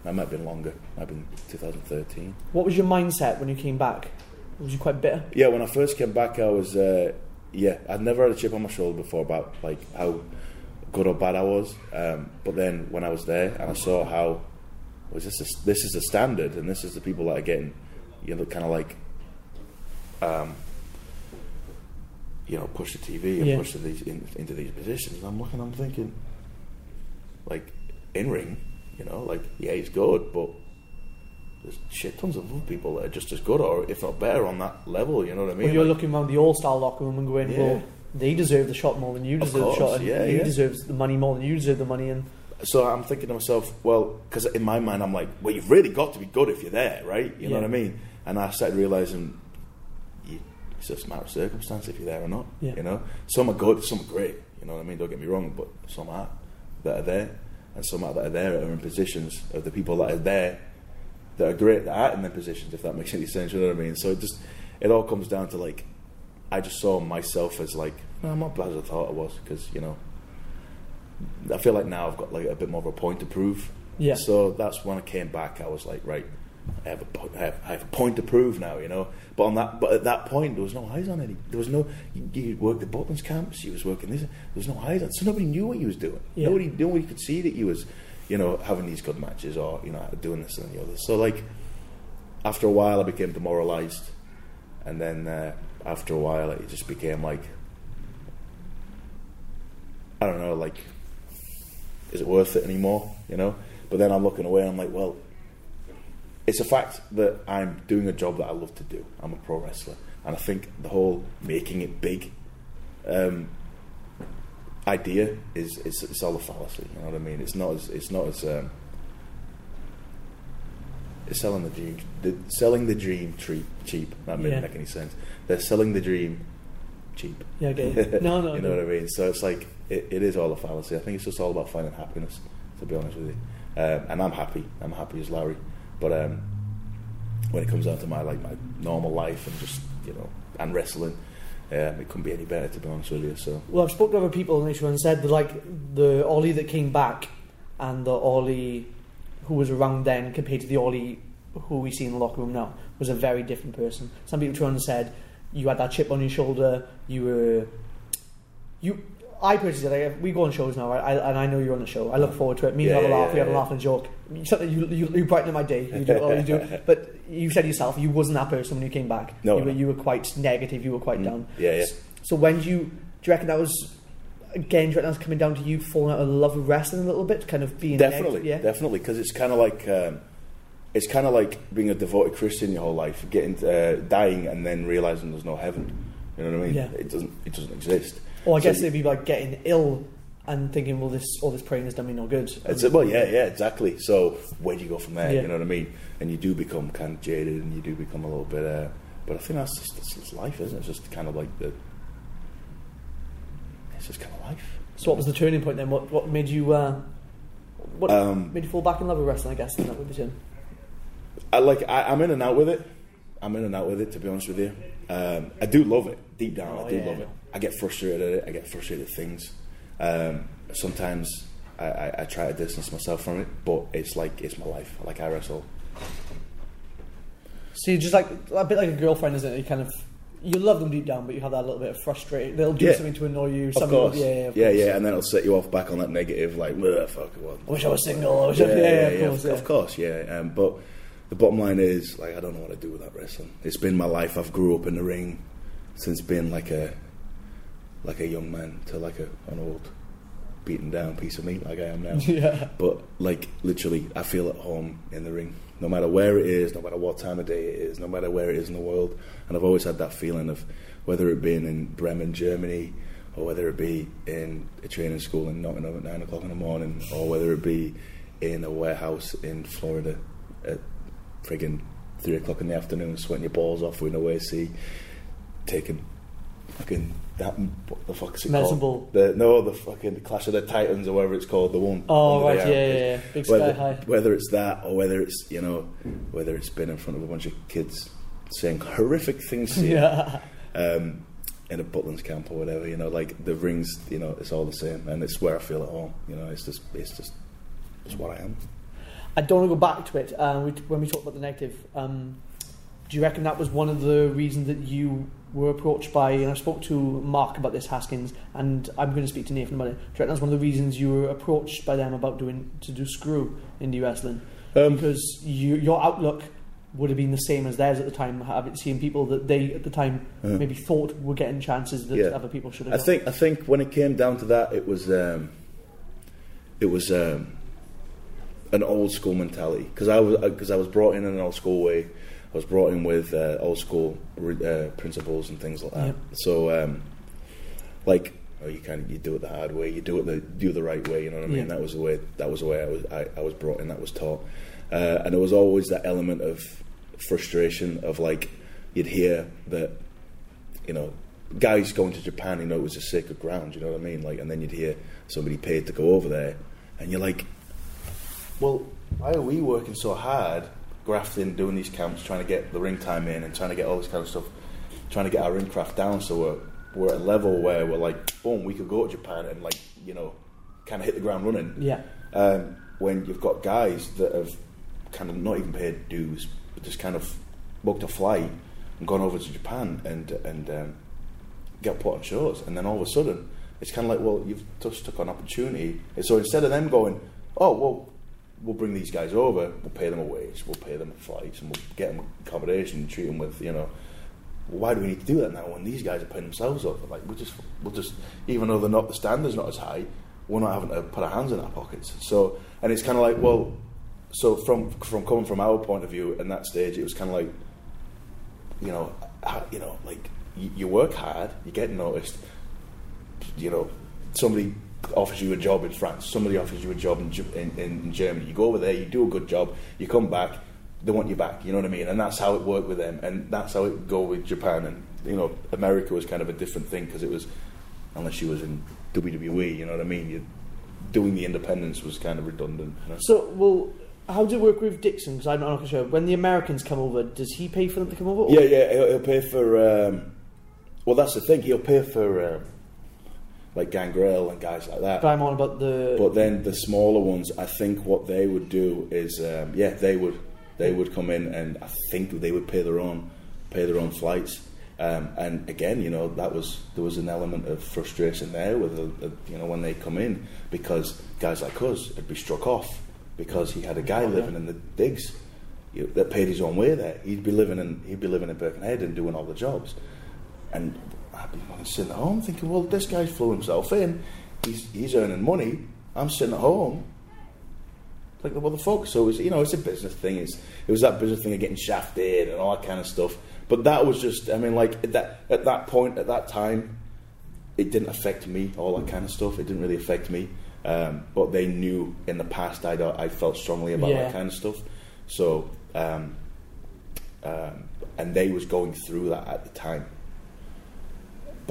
That might have been longer. Might have been 2013. What was your mindset when you came back? Was you quite bitter? Yeah, when I first came back, I was. Uh, yeah, I'd never had a chip on my shoulder before about like how good or bad I was. Um, but then when I was there and I saw how was this a, this is the standard and this is the people that are getting you know kind of like um, you know push the TV and Yeah. push to these in, into these positions. And I'm looking, I'm thinking like in ring, you know, like yeah, he's good, but there's shit tons of other people that are just as good or if not better on that level. You know what I mean? When you're Like- looking around the all-star locker room and going, Yeah. well, they deserve the shot more than you deserve course, the shot, and yeah, he yeah. deserves the money more than you deserve the money, and So I'm thinking to myself, well, because in my mind I'm like, well, you've really got to be good if you're there, right? You know what I mean? And I started realizing it's just a matter of circumstance if you're there or not. Yeah. You know, some are good, some are great. You know what I mean? Don't get me wrong, but some are that are there, and some are that are there are in positions of the people that are there that are great that aren't in their positions. If that makes any sense, you know what I mean? So it just it all comes down to like, I just saw myself as like, no, I'm not bad as I thought I was because you know. I feel like now I've got like a bit more of a point to prove. Yeah. So that's when I came back. I was like, right, I have a po- I have, I have a point to prove now, you know. But on that, but at that point, there was no eyes on any. There was no. You, you worked the Butlins camps. You was working this. There was no eyes on. So nobody knew what he was doing. Yeah. Nobody, nobody could see that he was, you know, having these good matches or you know doing this and the other. So like, after a while, I became demoralized, and then uh, after a while, it just became like, I don't know, like is it worth it anymore? You know. But then I'm looking away. and I'm like, well, it's a fact that I'm doing a job that I love to do. I'm a pro wrestler, and I think the whole making it big um, idea is is it's all a fallacy. You know what I mean? It's not as it's not as um, it's selling the dream. The, selling the dream cheap. Cheap. That didn't Yeah. make any sense. They're selling the dream cheap. yeah, okay. no, no, you no. know what I mean? So it's like it, it is all a fallacy. I think it's just all about finding happiness. To be honest with you, um, and I'm happy. I'm happy as Larry. But um, when it comes down to my like my normal life and just you know and wrestling, um, it couldn't be any better. To be honest with you. So Well, I've spoken to other people and each one said that like the Ollie that came back and the Ollie who was around then compared to the Ollie who we see in the locker room now was a very different person. Some people turned and said you had that chip on your shoulder. You were you. I personally, like, we go on shows now, right? I, and I know you're on the show. I look forward to it. Me and Yeah, you have a yeah, laugh. we have a laugh and a joke. Something you, you, you brighten my day. You do, oh, you do. But you said yourself, you wasn't that person when you came back. No, you were, no. you were quite negative. You were quite Mm, down. yeah, yeah. So when do you do you reckon that was again? Do you reckon that was coming down to you falling out of love of wrestling a little bit, kind of being definitely, negative, yeah, definitely, because it's kind of like um, it's kind of like being a devoted Christian your whole life, getting uh, dying and then realizing there's no heaven. You know what I mean? Yeah. It doesn't. It doesn't exist. Or I guess it'd be like getting ill and thinking, well, this all this praying has done me no good. It's, well, yeah, yeah, exactly. So where do you go from there? Yeah. You know what I mean? And you do become kind of jaded, and you do become a little bit. Uh, but I think that's just that's just life, isn't it? It's just kind of like the. It's just kind of life. So what was the turning point then? What what made you uh, what Um, made you fall back in love with wrestling? I guess that would be turn. I like. I, I'm in and out with it. I'm in and out with it. To be honest with you, um, I do love it deep down. Oh, I do yeah. love it. I get frustrated at it. I get frustrated at things. Um, sometimes I, I, I try to distance myself from it, but it's like it's my life. Like I wrestle. So you just like a bit like a girlfriend, isn't it? You kind of you love them deep down, but you have that little bit of frustration. They'll do Yeah. something to annoy you. Of something course, yeah, yeah, yeah, course. yeah, and then it'll set you off back on that negative, like, "Ugh, fuck what? I wish I was single. I wish yeah, I, yeah, yeah, of course. yeah. of course, yeah. Um, but the bottom line is, like, I don't know what I do with that wrestling. It's been my life. I've grew up in the ring since being like a like a young man to like a, an old beaten down piece of meat, like I am now. Yeah. But like literally, I feel at home in the ring, no matter where it is, no matter what time of day it is, no matter where it is in the world. And I've always had that feeling of whether it be in Bremen, Germany, or whether it be in a training school in Nottingham at nine o'clock in the morning, or whether it be in a warehouse in Florida at friggin' three o'clock in the afternoon, sweating your balls off with no AC, taking fucking that what the fuck's it Medicine called? The, no, the fucking Clash of the Titans or whatever it's called, the one. Oh right, yeah, yeah, yeah. Big Whether, sky high. whether it's that or whether it's you know whether it's been in front of a bunch of kids saying horrific things to you Yeah. um, in a Butlins camp or whatever, you know, like the rings, you know, it's all the same, and it's where I feel at home. You know, it's just, it's just, it's what I am. I don't want to go back to it. Uh, we, when we talk about the negative, um, do you reckon that was one of the reasons that you were approached by, and I spoke to Mark about this Haskins, and I'm going to speak to Nathan about it. Do you that's one of the reasons you were approached by them about doing to do screw indie wrestling? Um, because you, your outlook would have been the same as theirs at the time, having seen people that they at the time Yeah. maybe thought were getting chances that Yeah. other people should have. I got. think I think when it came down to that, it was um, it was um, an old school mentality because I was because I was brought in in an old school way. I was brought in with uh, old school uh, principles and things like that. Yep. So, um, like, oh, you kind of you do it the hard way, you do it the do the right way. You know what I mean? Yeah. That was the way. That was the way I was. I, I was brought in. That was taught, uh, and there was always that element of frustration of like you'd hear that you know, guys going to Japan, you know, it was a sacred ground, you know what I mean? Like, and then you'd hear somebody paid to go over there, and you're like, well, why are we working so hard, grafting, doing these camps, trying to get the ring time in, and trying to get all this kind of stuff, trying to get our ring craft down, so we're we're at a level where we're like, boom, we could go to Japan and like, you know, kind of hit the ground running. Yeah, um, when you've got guys that have kind of not even paid dues, but just kind of booked a flight and gone over to Japan and and um, get put on shows, and then all of a sudden it's kind of like, well, you've just took an opportunity. And so instead of them going, oh well, we'll bring these guys over, we'll pay them a wage, we'll pay them flights, and we'll get them accommodation, and treat them with you know. Why do we need to do that now when these guys are putting themselves up? Like we just, we'll just, even though they're not the standards not as high, we're not having to put our hands in our pockets. So, and it's kind of like, well, so from from coming from our point of view in that stage, it was kind of like, you know, you know, like you, you work hard, you get noticed. You know, somebody offers you a job in France, somebody offers you a job in, in, in Germany. You go over there, you do a good job, you come back, they want you back. You know what I mean? And that's how it worked with them, and that's how it would go with Japan. And you know, America was kind of a different thing because it was, unless you was in WWE, you know what I mean? You, doing the independence was kind of redundant. You know? So, well, how does it work with Dixon? Because I'm not sure. When the Americans come over, does he pay for them to come over? or- Yeah, yeah, he'll, he'll pay for. Um, well, that's the thing. He'll pay for um, like Gangrel and guys like that. But I'm on about the. But then the smaller ones, I think what they would do is, um, yeah, they would they would come in and I think they would pay their own pay their own flights. Um, and again, you know, that was there was an element of frustration there with the, the, you know when they come in because guys like us would be struck off because he had a guy Oh, yeah. living in the digs you know, that paid his own way there. He'd be living in he'd be living in Birkenhead and doing all the jobs, and I'd be fucking sitting at home thinking, well, this guy flew himself in, he's he's earning money. I'm sitting at home. Like what the fuck? So it was, you know, it's a business thing. It's it was that business thing of getting shafted and all that kind of stuff. But that was just, I mean, like at that at that point at that time, it didn't affect me. All that kind of stuff. It didn't really affect me. Um, but they knew in the past I I felt strongly about Yeah. that kind of stuff. So um, um, and they was going through that at the time.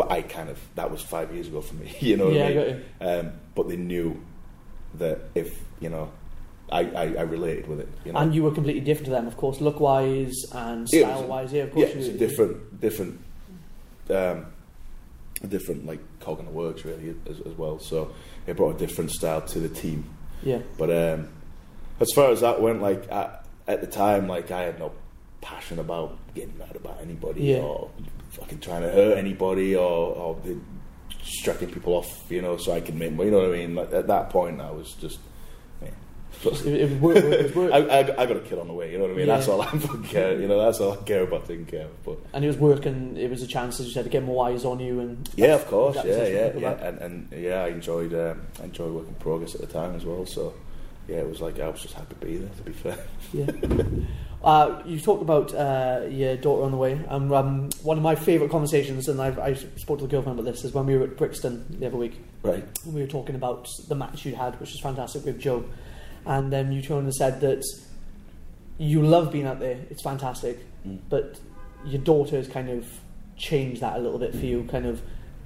But I kind of that was five years ago for me. You know what Yeah, I mean? got Um, but they knew that if you know, I, I, I related with it. You know? And you were completely different to them, of course, look wise and Yeah, style wise. Yeah, of yeah, course. it's you a different, different, um, a different like cog in the works really as, as well. So it brought a different style to the team. Yeah, But um, as far as that went, like at, at the time, like I had no passion about getting mad about anybody Yeah. or fucking trying to hurt anybody or, or striking people off, you know, so I could make. You know what I mean? Like at that point, I was just. Yeah. it, it was. It was. I, I, I got a kid on the way, you know what I mean? Yeah. That's all I care, you know, that's all I care about taking care of. But and it was working. it was a chance, as you said, to get more eyes on you. And yeah, of course, yeah, yeah, yeah, and, and yeah, I enjoyed, um, I enjoyed working progress at the time as well. So yeah, it was like I was just happy to be there. To be fair, Yeah. Uh, you talked about uh, your daughter on the way. Um, um, one of my favourite conversations, and I've, I spoke to the girlfriend about this, is when we were at Brixton the other week. right? And we were talking about the match you had, which was fantastic with Joe. And then you turned and said that you love being out there, it's fantastic, Mm. but your daughter has kind of changed that a little bit for you. Kind of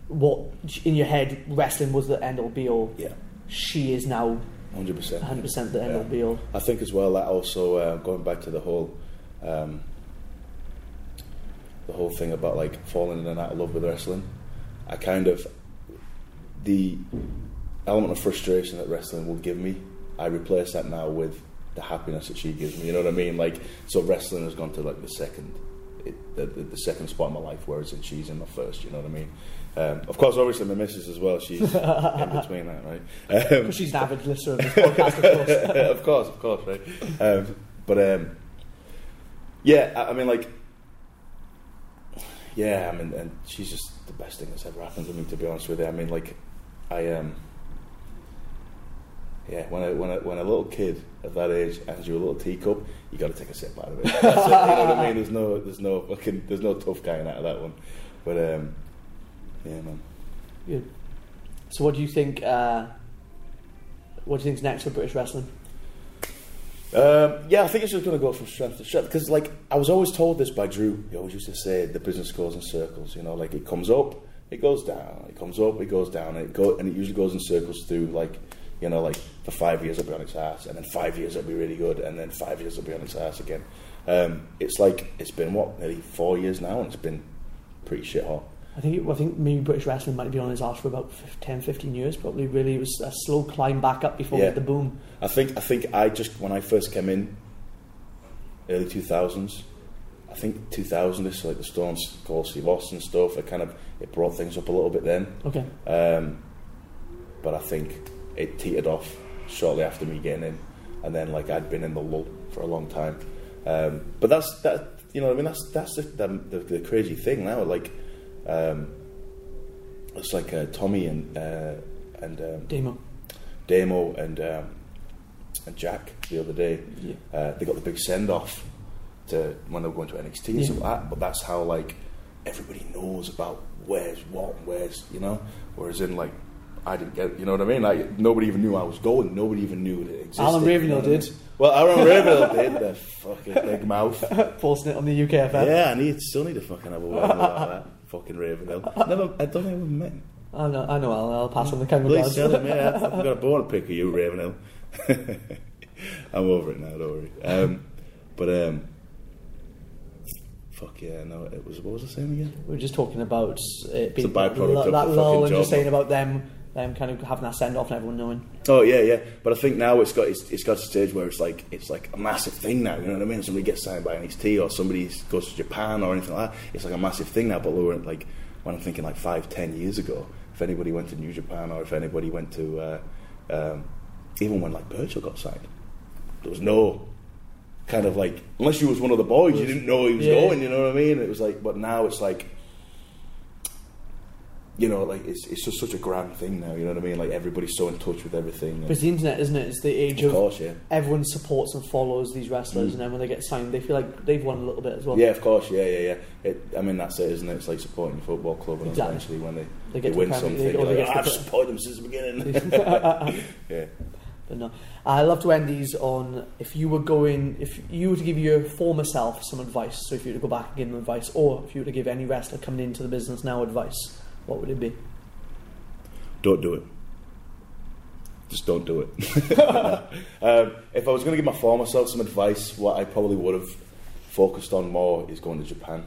what in your head wrestling was the end all be all. Yeah, She is now hundred percent. 100% the end all Yeah. be all. I think as well that also uh, going back to the whole um, the whole thing about like falling in and out of love with wrestling. I kind of the element of frustration that wrestling will give me. I replace that now with the happiness that she gives me. You know what I mean? Like so, wrestling has gone to like the second. it, the, the, the second spot in my life, whereas she's in my first. You know what I mean? Um, of course, obviously my missus as well. She's in between that, right? Um, she's an avid listener of this podcast, of course. of course, of course, right? Um, but um, yeah, I, I mean, like, yeah, I mean, and she's just the best thing that's ever happened to me. To be honest with you, I mean, like, I um, yeah, when I when I, when a little kid of that age hands you a little teacup, you got to take a sip out of it. It, you know what I mean? There's no there's no fucking there's no tough going out of that one. But um, yeah, man. Good. So, what do you think? Uh, what do you think's next for British wrestling? Um, yeah, I think it's just going to go from strength to strength because, like, I was always told this by Drew. He always used to say, "The business goes in circles." You know, like it comes up, it goes down, it comes up, it goes down, and it go, and it usually goes in circles through, like, you know, like for five years it'll be on its ass, and then five years it'll be really good, and then five years it'll be on its ass again. Um, it's like it's been what nearly four years now, and it's been pretty shit hot. I think I think maybe British wrestling might be on his arse for about 15, 10, 15 years. Probably really it was a slow climb back up before Yeah. the boom. I think I think I just when I first came in, early two thousands, I think two thousand is like the Stone Cold Steve Austin stuff. It kind of it brought things up a little bit then, Okay. um, but I think it teetered off shortly after me getting in, and then like I'd been in the lull for a long time. Um, but that's that you know I mean that's that's the, the, the, the crazy thing now like. Um, it's like uh, Tommy and uh, and um, Demo. Damo and um, and Jack the other day. Yeah. Uh, they got the big send off to when they were going to NXT and Yeah. stuff like that. But that's how like everybody knows about where's what, where's you know. Whereas in like I didn't get, you know what I mean? Like nobody even knew I was going. Nobody even knew that it existed. Alan Ravenhill what I mean? did. Well, Aaron Ravenhill did. The fucking big mouth. Posting it on the UKFM. Yeah, I need still need to fucking have a word about that. Fucking Ravenhill. Never, I don't think I've met him. I know, I know. I'll, I'll pass on the camera. Please tell him, yeah, I've got a bone to pick with you, Ravenhill. I'm over it now, don't worry. Um, but, um, fuck yeah, no, it was, what was I saying again? We were just talking about it being a byproduct of that lull and just saying about them, them kind of having that send off and everyone knowing. Oh yeah, yeah. But I think now it's got it's, it's got to a stage where it's like it's like a massive thing now. You know what I mean? Somebody gets signed by NXT or somebody goes to Japan or anything like that. It's like a massive thing now. But we weren't like when I'm thinking like five, ten years ago, if anybody went to New Japan or if anybody went to uh, um, even when like Virgil got signed, there was no kind of like unless you was one of the boys, you didn't know he was Yeah. going. You know what I mean? It was like, but now it's like you know, like it's it's just such a grand thing now. You know what I mean? Like everybody's so in touch with everything. But it's the internet, isn't it? It's the age Of of, course, yeah. everyone supports and follows these wrestlers, Mm. and then when they get signed, they feel like they've won a little bit as well. Yeah, of course, yeah, yeah, yeah. It, I mean, that's it, isn't it? It's like supporting your football club, and Exactly. eventually when they, They they, win something, or you're they like, to I've supported them since the beginning. yeah. But no, I love to end these on if you were going, if you were to give your former self some advice. So if you were to go back and give them advice, or if you were to give any wrestler coming into the business now advice, what would it be? Don't do it. Just don't do it. um, if I was going to give my former self some advice, what I probably would have focused on more is going to Japan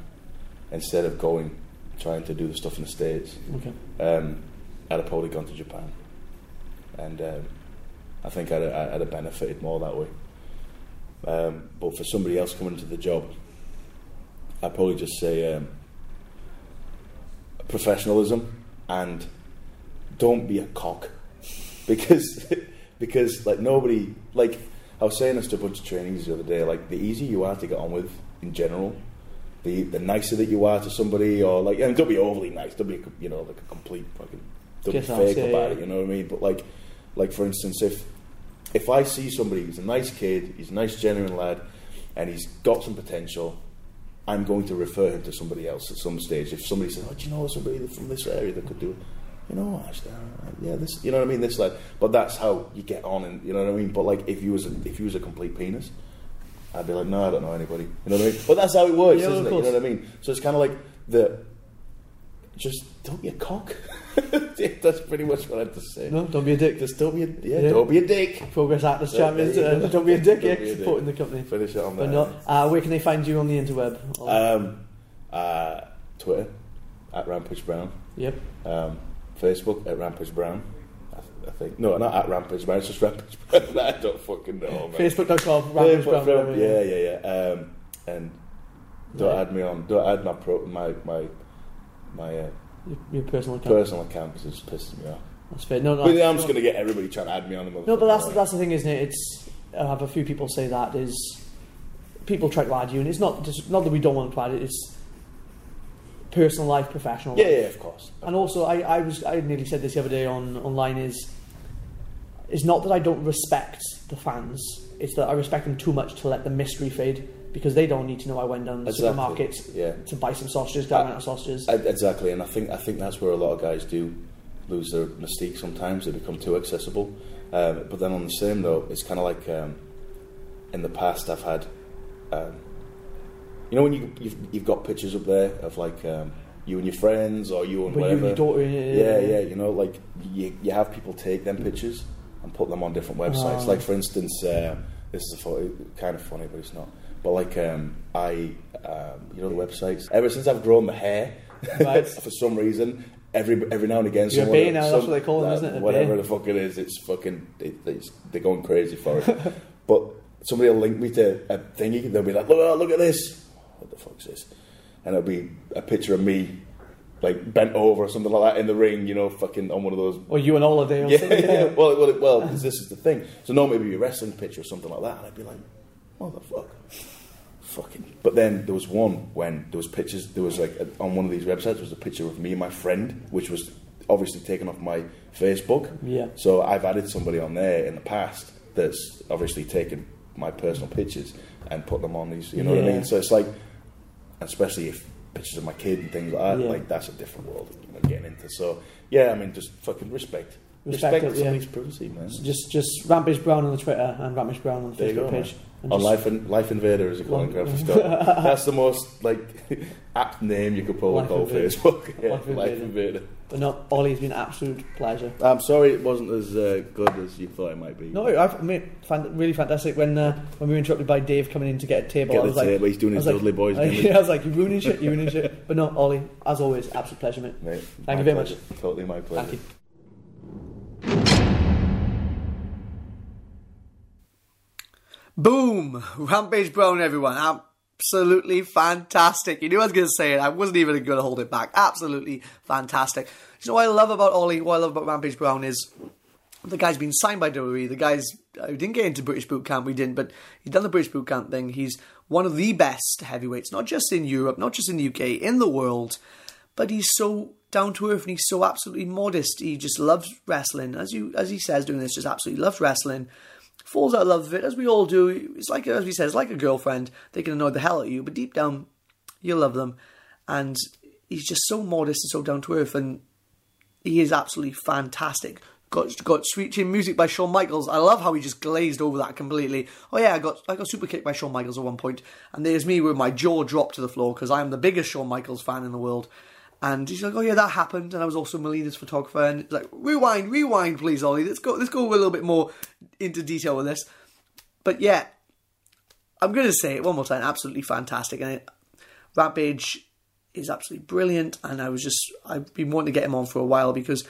instead of going trying to do the stuff in the states. Okay. um, I'd have probably gone to Japan, and um, I think I'd, I'd have benefited more that way. Um, but for somebody else coming into the job, I'd probably just say um, professionalism and don't be a cock, because because like nobody like I was saying this to a bunch of trainees the other day. Like the easier you are to get on with in general, the the nicer that you are to somebody, or like, and don't be overly nice. Don't be, you know, like a complete fucking, don't be fake yeah, about yeah. it. You know what I mean? But like, like for instance, if if I see somebody who's a nice kid, he's a nice, genuine lad, and he's got some potential, I'm going to refer him to somebody else at some stage. If somebody says, "Oh, do you know somebody from this area that could do it?" You know, actually, uh, yeah, this, you know what I mean. This like, but that's how you get on, and you know what I mean. But like, if you was a, if you was a complete penis, I'd be like, no, I don't know anybody. You know what I mean? But that's how it works, Yeah, isn't it? You know what I mean? So it's kind of like the just don't be a cock. That's pretty much what I had to say. No, don't be a dick. Just don't be a yeah, Yeah. don't be a dick. Progress Atlas Yeah, champions. Uh, don't be a dick. Don't yeah, supporting the company. Finish it on that. no, uh, where can they find you on the interweb? Um, uh, Twitter at Rampage Brown. yep. Um, Facebook at Rampage Brown. I, th- I think no, not at Rampage Brown. It's just Rampage Brown. I don't fucking know. Man. Facebook.com. Rampage Facebook, Brown, yeah, yeah, yeah. Um, and Don't add me on. Don't add my pro, my my my uh, Your, your personal account. personal account because it's pissing me off. That's fair. No, no. But I'm just going to get everybody trying to add me on the No, but that's that's the thing, isn't it? It's I have a few people say that is people try to add you, and it's not just not that we don't want to add it. It's personal life, professional. Yeah, life. yeah, of course. And also, I, I was I nearly said this the other day on online is it's not that I don't respect the fans. It's that I respect them too much to let the mystery fade because they don't need to know I went down to the Exactly. supermarket Yeah. to buy some sausages, grab out sausages. I, exactly, and I think I think that's where a lot of guys do lose their mystique. Sometimes they become too accessible. Um, but then on the same note, it's kind of like um, in the past I've had, um, you know, when you you've, you've got pictures up there of like um, you and your friends or you and But you whatever. and your daughter, yeah, yeah, you know, like you, you have people take them pictures and put them on different websites. Oh. Like for instance, uh, this is a funny, kind of funny, but it's not. But like um, I, um, you know, the websites. Ever since I've grown the hair, Right. for some reason, every every now and again, You're a someone, bee now, that's what they call them, that- isn't it? A Whatever bee. the fuck it is, it's fucking. It, it's, they're going crazy for it. but somebody will link me to a thingy. They'll be like, "Look, look at this. What the fuck's this?" And it'll be a picture of me. Like bent over or something like that in the ring, you know, fucking on one of those Or you on holiday or yeah, something. yeah. Well, well, well, this is the thing. So normally it'd be a wrestling picture or something like that, and I'd be like, "What the? Fucking. But then there was one when there was pictures. There was like a, on one of these websites there was a picture of me and my friend, which was obviously taken off my Facebook. Yeah. So I've added somebody on there in the past that's obviously taken my personal pictures and put them on these. You know what I mean? So it's like, especially if pictures of my kid and things like that, Yeah. like that's a different world you know, getting into. So yeah, I mean, just fucking respect. Respect Respect, it, yeah. privacy, man. Just just Rampage Brown on the Twitter and Rampage Brown on the There Facebook go, page. man. On Life, in, Life Invader, is a call it, Life- Graphic Scott. That's the most like apt name you could probably Life call Invader. Facebook. Yeah, Life Life, Invader. Invader. But no, Ollie, it's been an absolute pleasure. I'm sorry it wasn't as uh, good as you thought it might be. No, I fan, really fantastic. When uh, when we were interrupted by Dave coming in to get a table, Get I the was like, table, he's doing his was like- Dudley Boys I, again. I was like, you're ruining shit, you're ruining shit. But no, Ollie, as always, absolute pleasure, mate. Mate, Thank you very much. Totally my pleasure. Boom! Rampage Brown, everyone. Absolutely fantastic. You knew I was going to say it. I wasn't even going to hold it back. Absolutely fantastic. You know what I love about Ollie, what I love about Rampage Brown is the guy's been signed by WWE. The guy's uh, didn't get into British boot camp. We didn't, but he's done the British boot camp thing. He's one of the best heavyweights, not just in Europe, not just in the UK, in the world. But he's so down to earth and he's so absolutely modest. He just loves wrestling, as you as he says, doing this, just absolutely loves wrestling. Falls out of love with it, as we all do. It's like as we said, it's like a girlfriend. They can annoy the hell out of you, but deep down, you love them. And he's just so modest and so down to earth, and he is absolutely fantastic. Got got sweet chin music by Shawn Michaels. I love how he just glazed over that completely. Oh yeah, I got I got super kicked by Shawn Michaels at one point, and there's me with my jaw dropped to the floor because I am the biggest Shawn Michaels fan in the world. And he's like, "Oh yeah, that happened." And I was also Melina's photographer, and it's like, "Rewind, rewind, please, Ollie. Let's go, let's go a little bit more into detail with this." But yeah, I'm going to say it one more time. Absolutely fantastic, and Rampage is absolutely brilliant. And I was just I've been wanting to get him on for a while because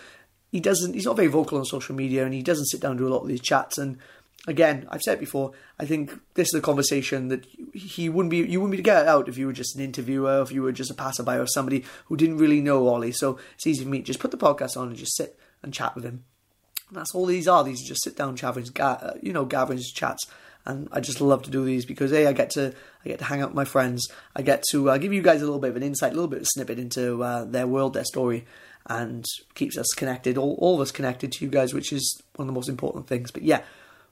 he doesn't he's not very vocal on social media and he doesn't sit down and do a lot of these chats. And again, I've said before. I think this is a conversation that he wouldn't be you wouldn't be to get out if you were just an interviewer, if you were just a passerby or somebody who didn't really know Ollie. So it's easy for me to just put the podcast on and just sit and chat with him. And that's all these are. These are just sit down gatherings, uh, you know, gatherings, chats. And I just love to do these because a I get to I get to hang out with my friends. I get to uh, give you guys a little bit of an insight, a little bit of snippet into uh, their world, their story, and keeps us connected, all, all of us connected to you guys, which is one of the most important things. But yeah,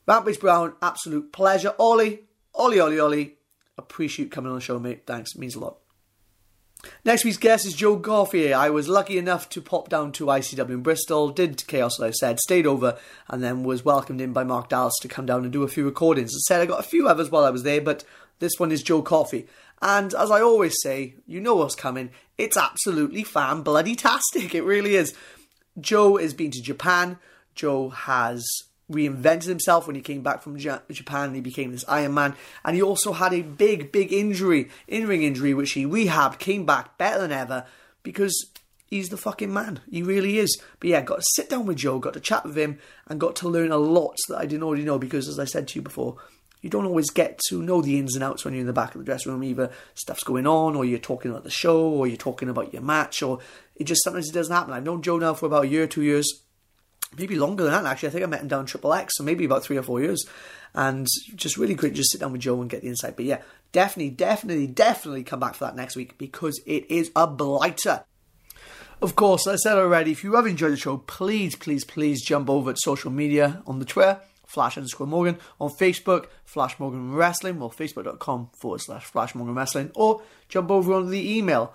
Rampage Brown, absolute pleasure. Ollie, Ollie, Ollie, Ollie, appreciate you coming on the show, mate. Thanks, means a lot. Next week's guest is Joe Coffey. I was lucky enough to pop down to ICW in Bristol, did Chaos, as I said, stayed over, and then was welcomed in by Mark Dallas to come down and do a few recordings. I said, I got a few others while I was there, but this one is Joe Coffey. And as I always say, you know what's coming. It's absolutely fan bloody tastic. It really is. Joe has been to Japan. Joe has reinvented himself when he came back from Ja- Japan. He became this Iron Man, and he also had a big, big injury, in-ring injury, which he rehabbed, came back better than ever because he's the fucking man. He really is. But yeah, got to sit down with Joe, got to chat with him, and got to learn a lot that I didn't already know because, as I said to you before, you don't always get to know the ins and outs when you're in the back of the dressing room. Either stuff's going on, or you're talking about the show, or you're talking about your match, or it just sometimes it doesn't happen. I've known Joe now for about a year, two years, maybe longer than that. Actually, I think I met him down Triple X, so maybe about three or four years. And just really great, to just sit down with Joe and get the insight. But yeah, definitely, definitely, definitely come back for that next week because it is a blighter. Of course, as I said already, if you have enjoyed the show, please, please, please jump over to social media on the Twitter, Flash underscore Morgan, on Facebook, Flash Morgan Wrestling, or facebook.com forward slash Flash Morgan Wrestling, or jump over on the email,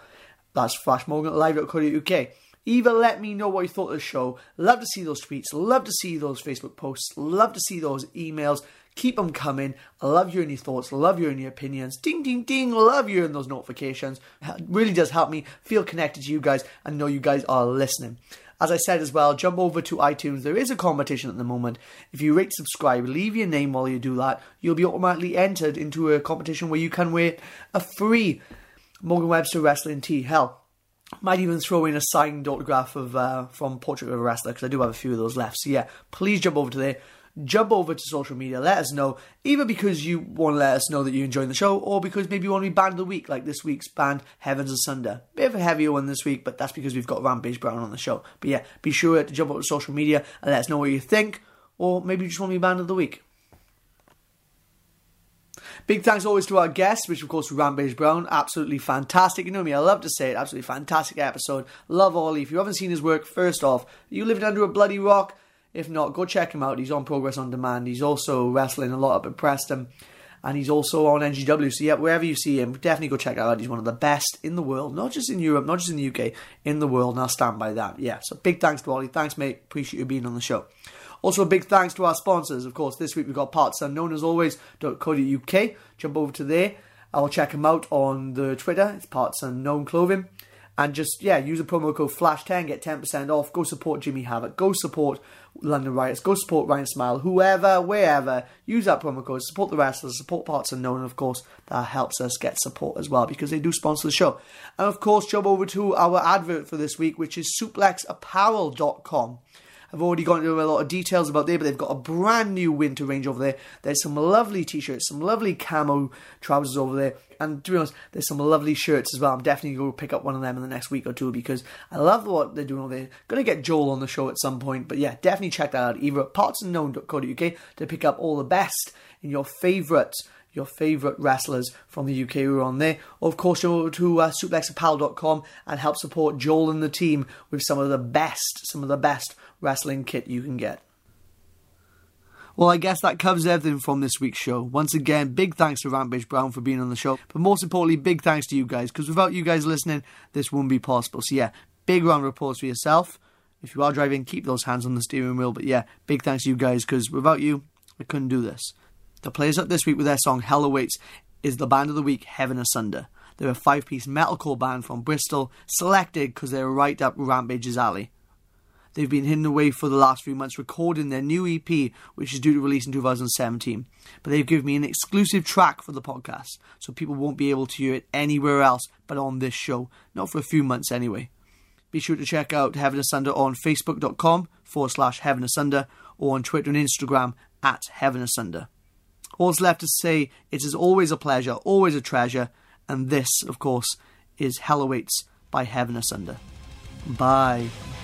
that's flashmorganlive.co.uk. Either let me know what you thought of the show. Love to see those tweets. Love to see those Facebook posts. Love to see those emails. Keep them coming. I love hearing your thoughts. Love hearing your opinions. Ding, ding, ding. Love hearing those notifications. It really does help me feel connected to you guys and know you guys are listening. As I said as well, jump over to iTunes. There is a competition at the moment. If you rate, subscribe, leave your name while you do that, you'll be automatically entered into a competition where you can win a free Morgan Webster wrestling tee. Hell, might even throw in a signed autograph of uh, from Portrait of a Wrestler because I do have a few of those left. So yeah, please jump over to there. Jump over to social media. Let us know, either because you want to let us know that you're enjoying the show, or because maybe you want to be band of the week, like this week's band Heavens Asunder. Bit of a heavier one this week, but that's because we've got Rampage Brown on the show. But yeah, be sure to jump over to social media and let us know what you think, or maybe you just want to be band of the week. Big thanks always to our guests, which of course Rampage Brown. Absolutely fantastic. You know me, I love to say it. Absolutely fantastic episode. Love Ollie. If you haven't seen his work, first off, you living under a bloody rock. If not, go check him out. He's on Progress on Demand. He's also wrestling a lot up in Preston. And he's also on NGW. So, yeah, wherever you see him, definitely go check out. He's one of the best in the world, not just in Europe, not just in the UK, in the world. And I'll stand by that. Yeah, so big thanks to Ollie. Thanks, mate. Appreciate you being on the show. Also, a big thanks to our sponsors. Of course, this week we've got Parts Unknown as always, .co.uk. Jump over to there. I'll check them out on the Twitter. It's Parts Unknown Clothing. And just, yeah, use the promo code FLASH10, get 10% off. Go support Jimmy Havoc. Go support London Riots. Go support Ryan Smile. Whoever, wherever, use that promo code. Support the wrestlers, support Parts Unknown. And of course, that helps us get support as well because they do sponsor the show. And of course, jump over to our advert for this week, which is suplexapparel.com. I've already gone into a lot of details about there, but they've got a brand new winter range over there. There's some lovely t-shirts, some lovely camo trousers over there, and to be honest, there's some lovely shirts as well. I'm definitely going to pick up one of them in the next week or two because I love what they're doing over there. Going to get Joel on the show at some point, but yeah, definitely check that out. Either at partsunknown.co.uk to pick up all the best in your favourite your favourite wrestlers from the UK who are on there. Or of course, go to uh, suplexapparel.com and help support Joel and the team with some of the best, some of the best wrestling kit you can get. Well, I guess that covers everything from this week's show. Once again, big thanks to Rampage Brown for being on the show, but most importantly, big thanks to you guys, because without you guys listening, this wouldn't be possible. So, yeah, big round of applause for yourself. If you are driving, keep those hands on the steering wheel. But yeah, big thanks to you guys, because without you, I couldn't do this. The players up this week with their song Hell Awaits is the band of the week, Heaven Asunder. They're a five piece metalcore band from Bristol, selected because they're right up Rampage's alley. They've been hidden away for the last few months recording their new EP, which is due to release in 2017. But they've given me an exclusive track for the podcast, so people won't be able to hear it anywhere else but on this show, not for a few months anyway. Be sure to check out Heaven Asunder on facebook.com forward slash Heaven Asunder or on Twitter and Instagram at Heaven Asunder. All's left to say it is always a pleasure, always a treasure, and this, of course, is Hell Awaits by Heaven Asunder. Bye.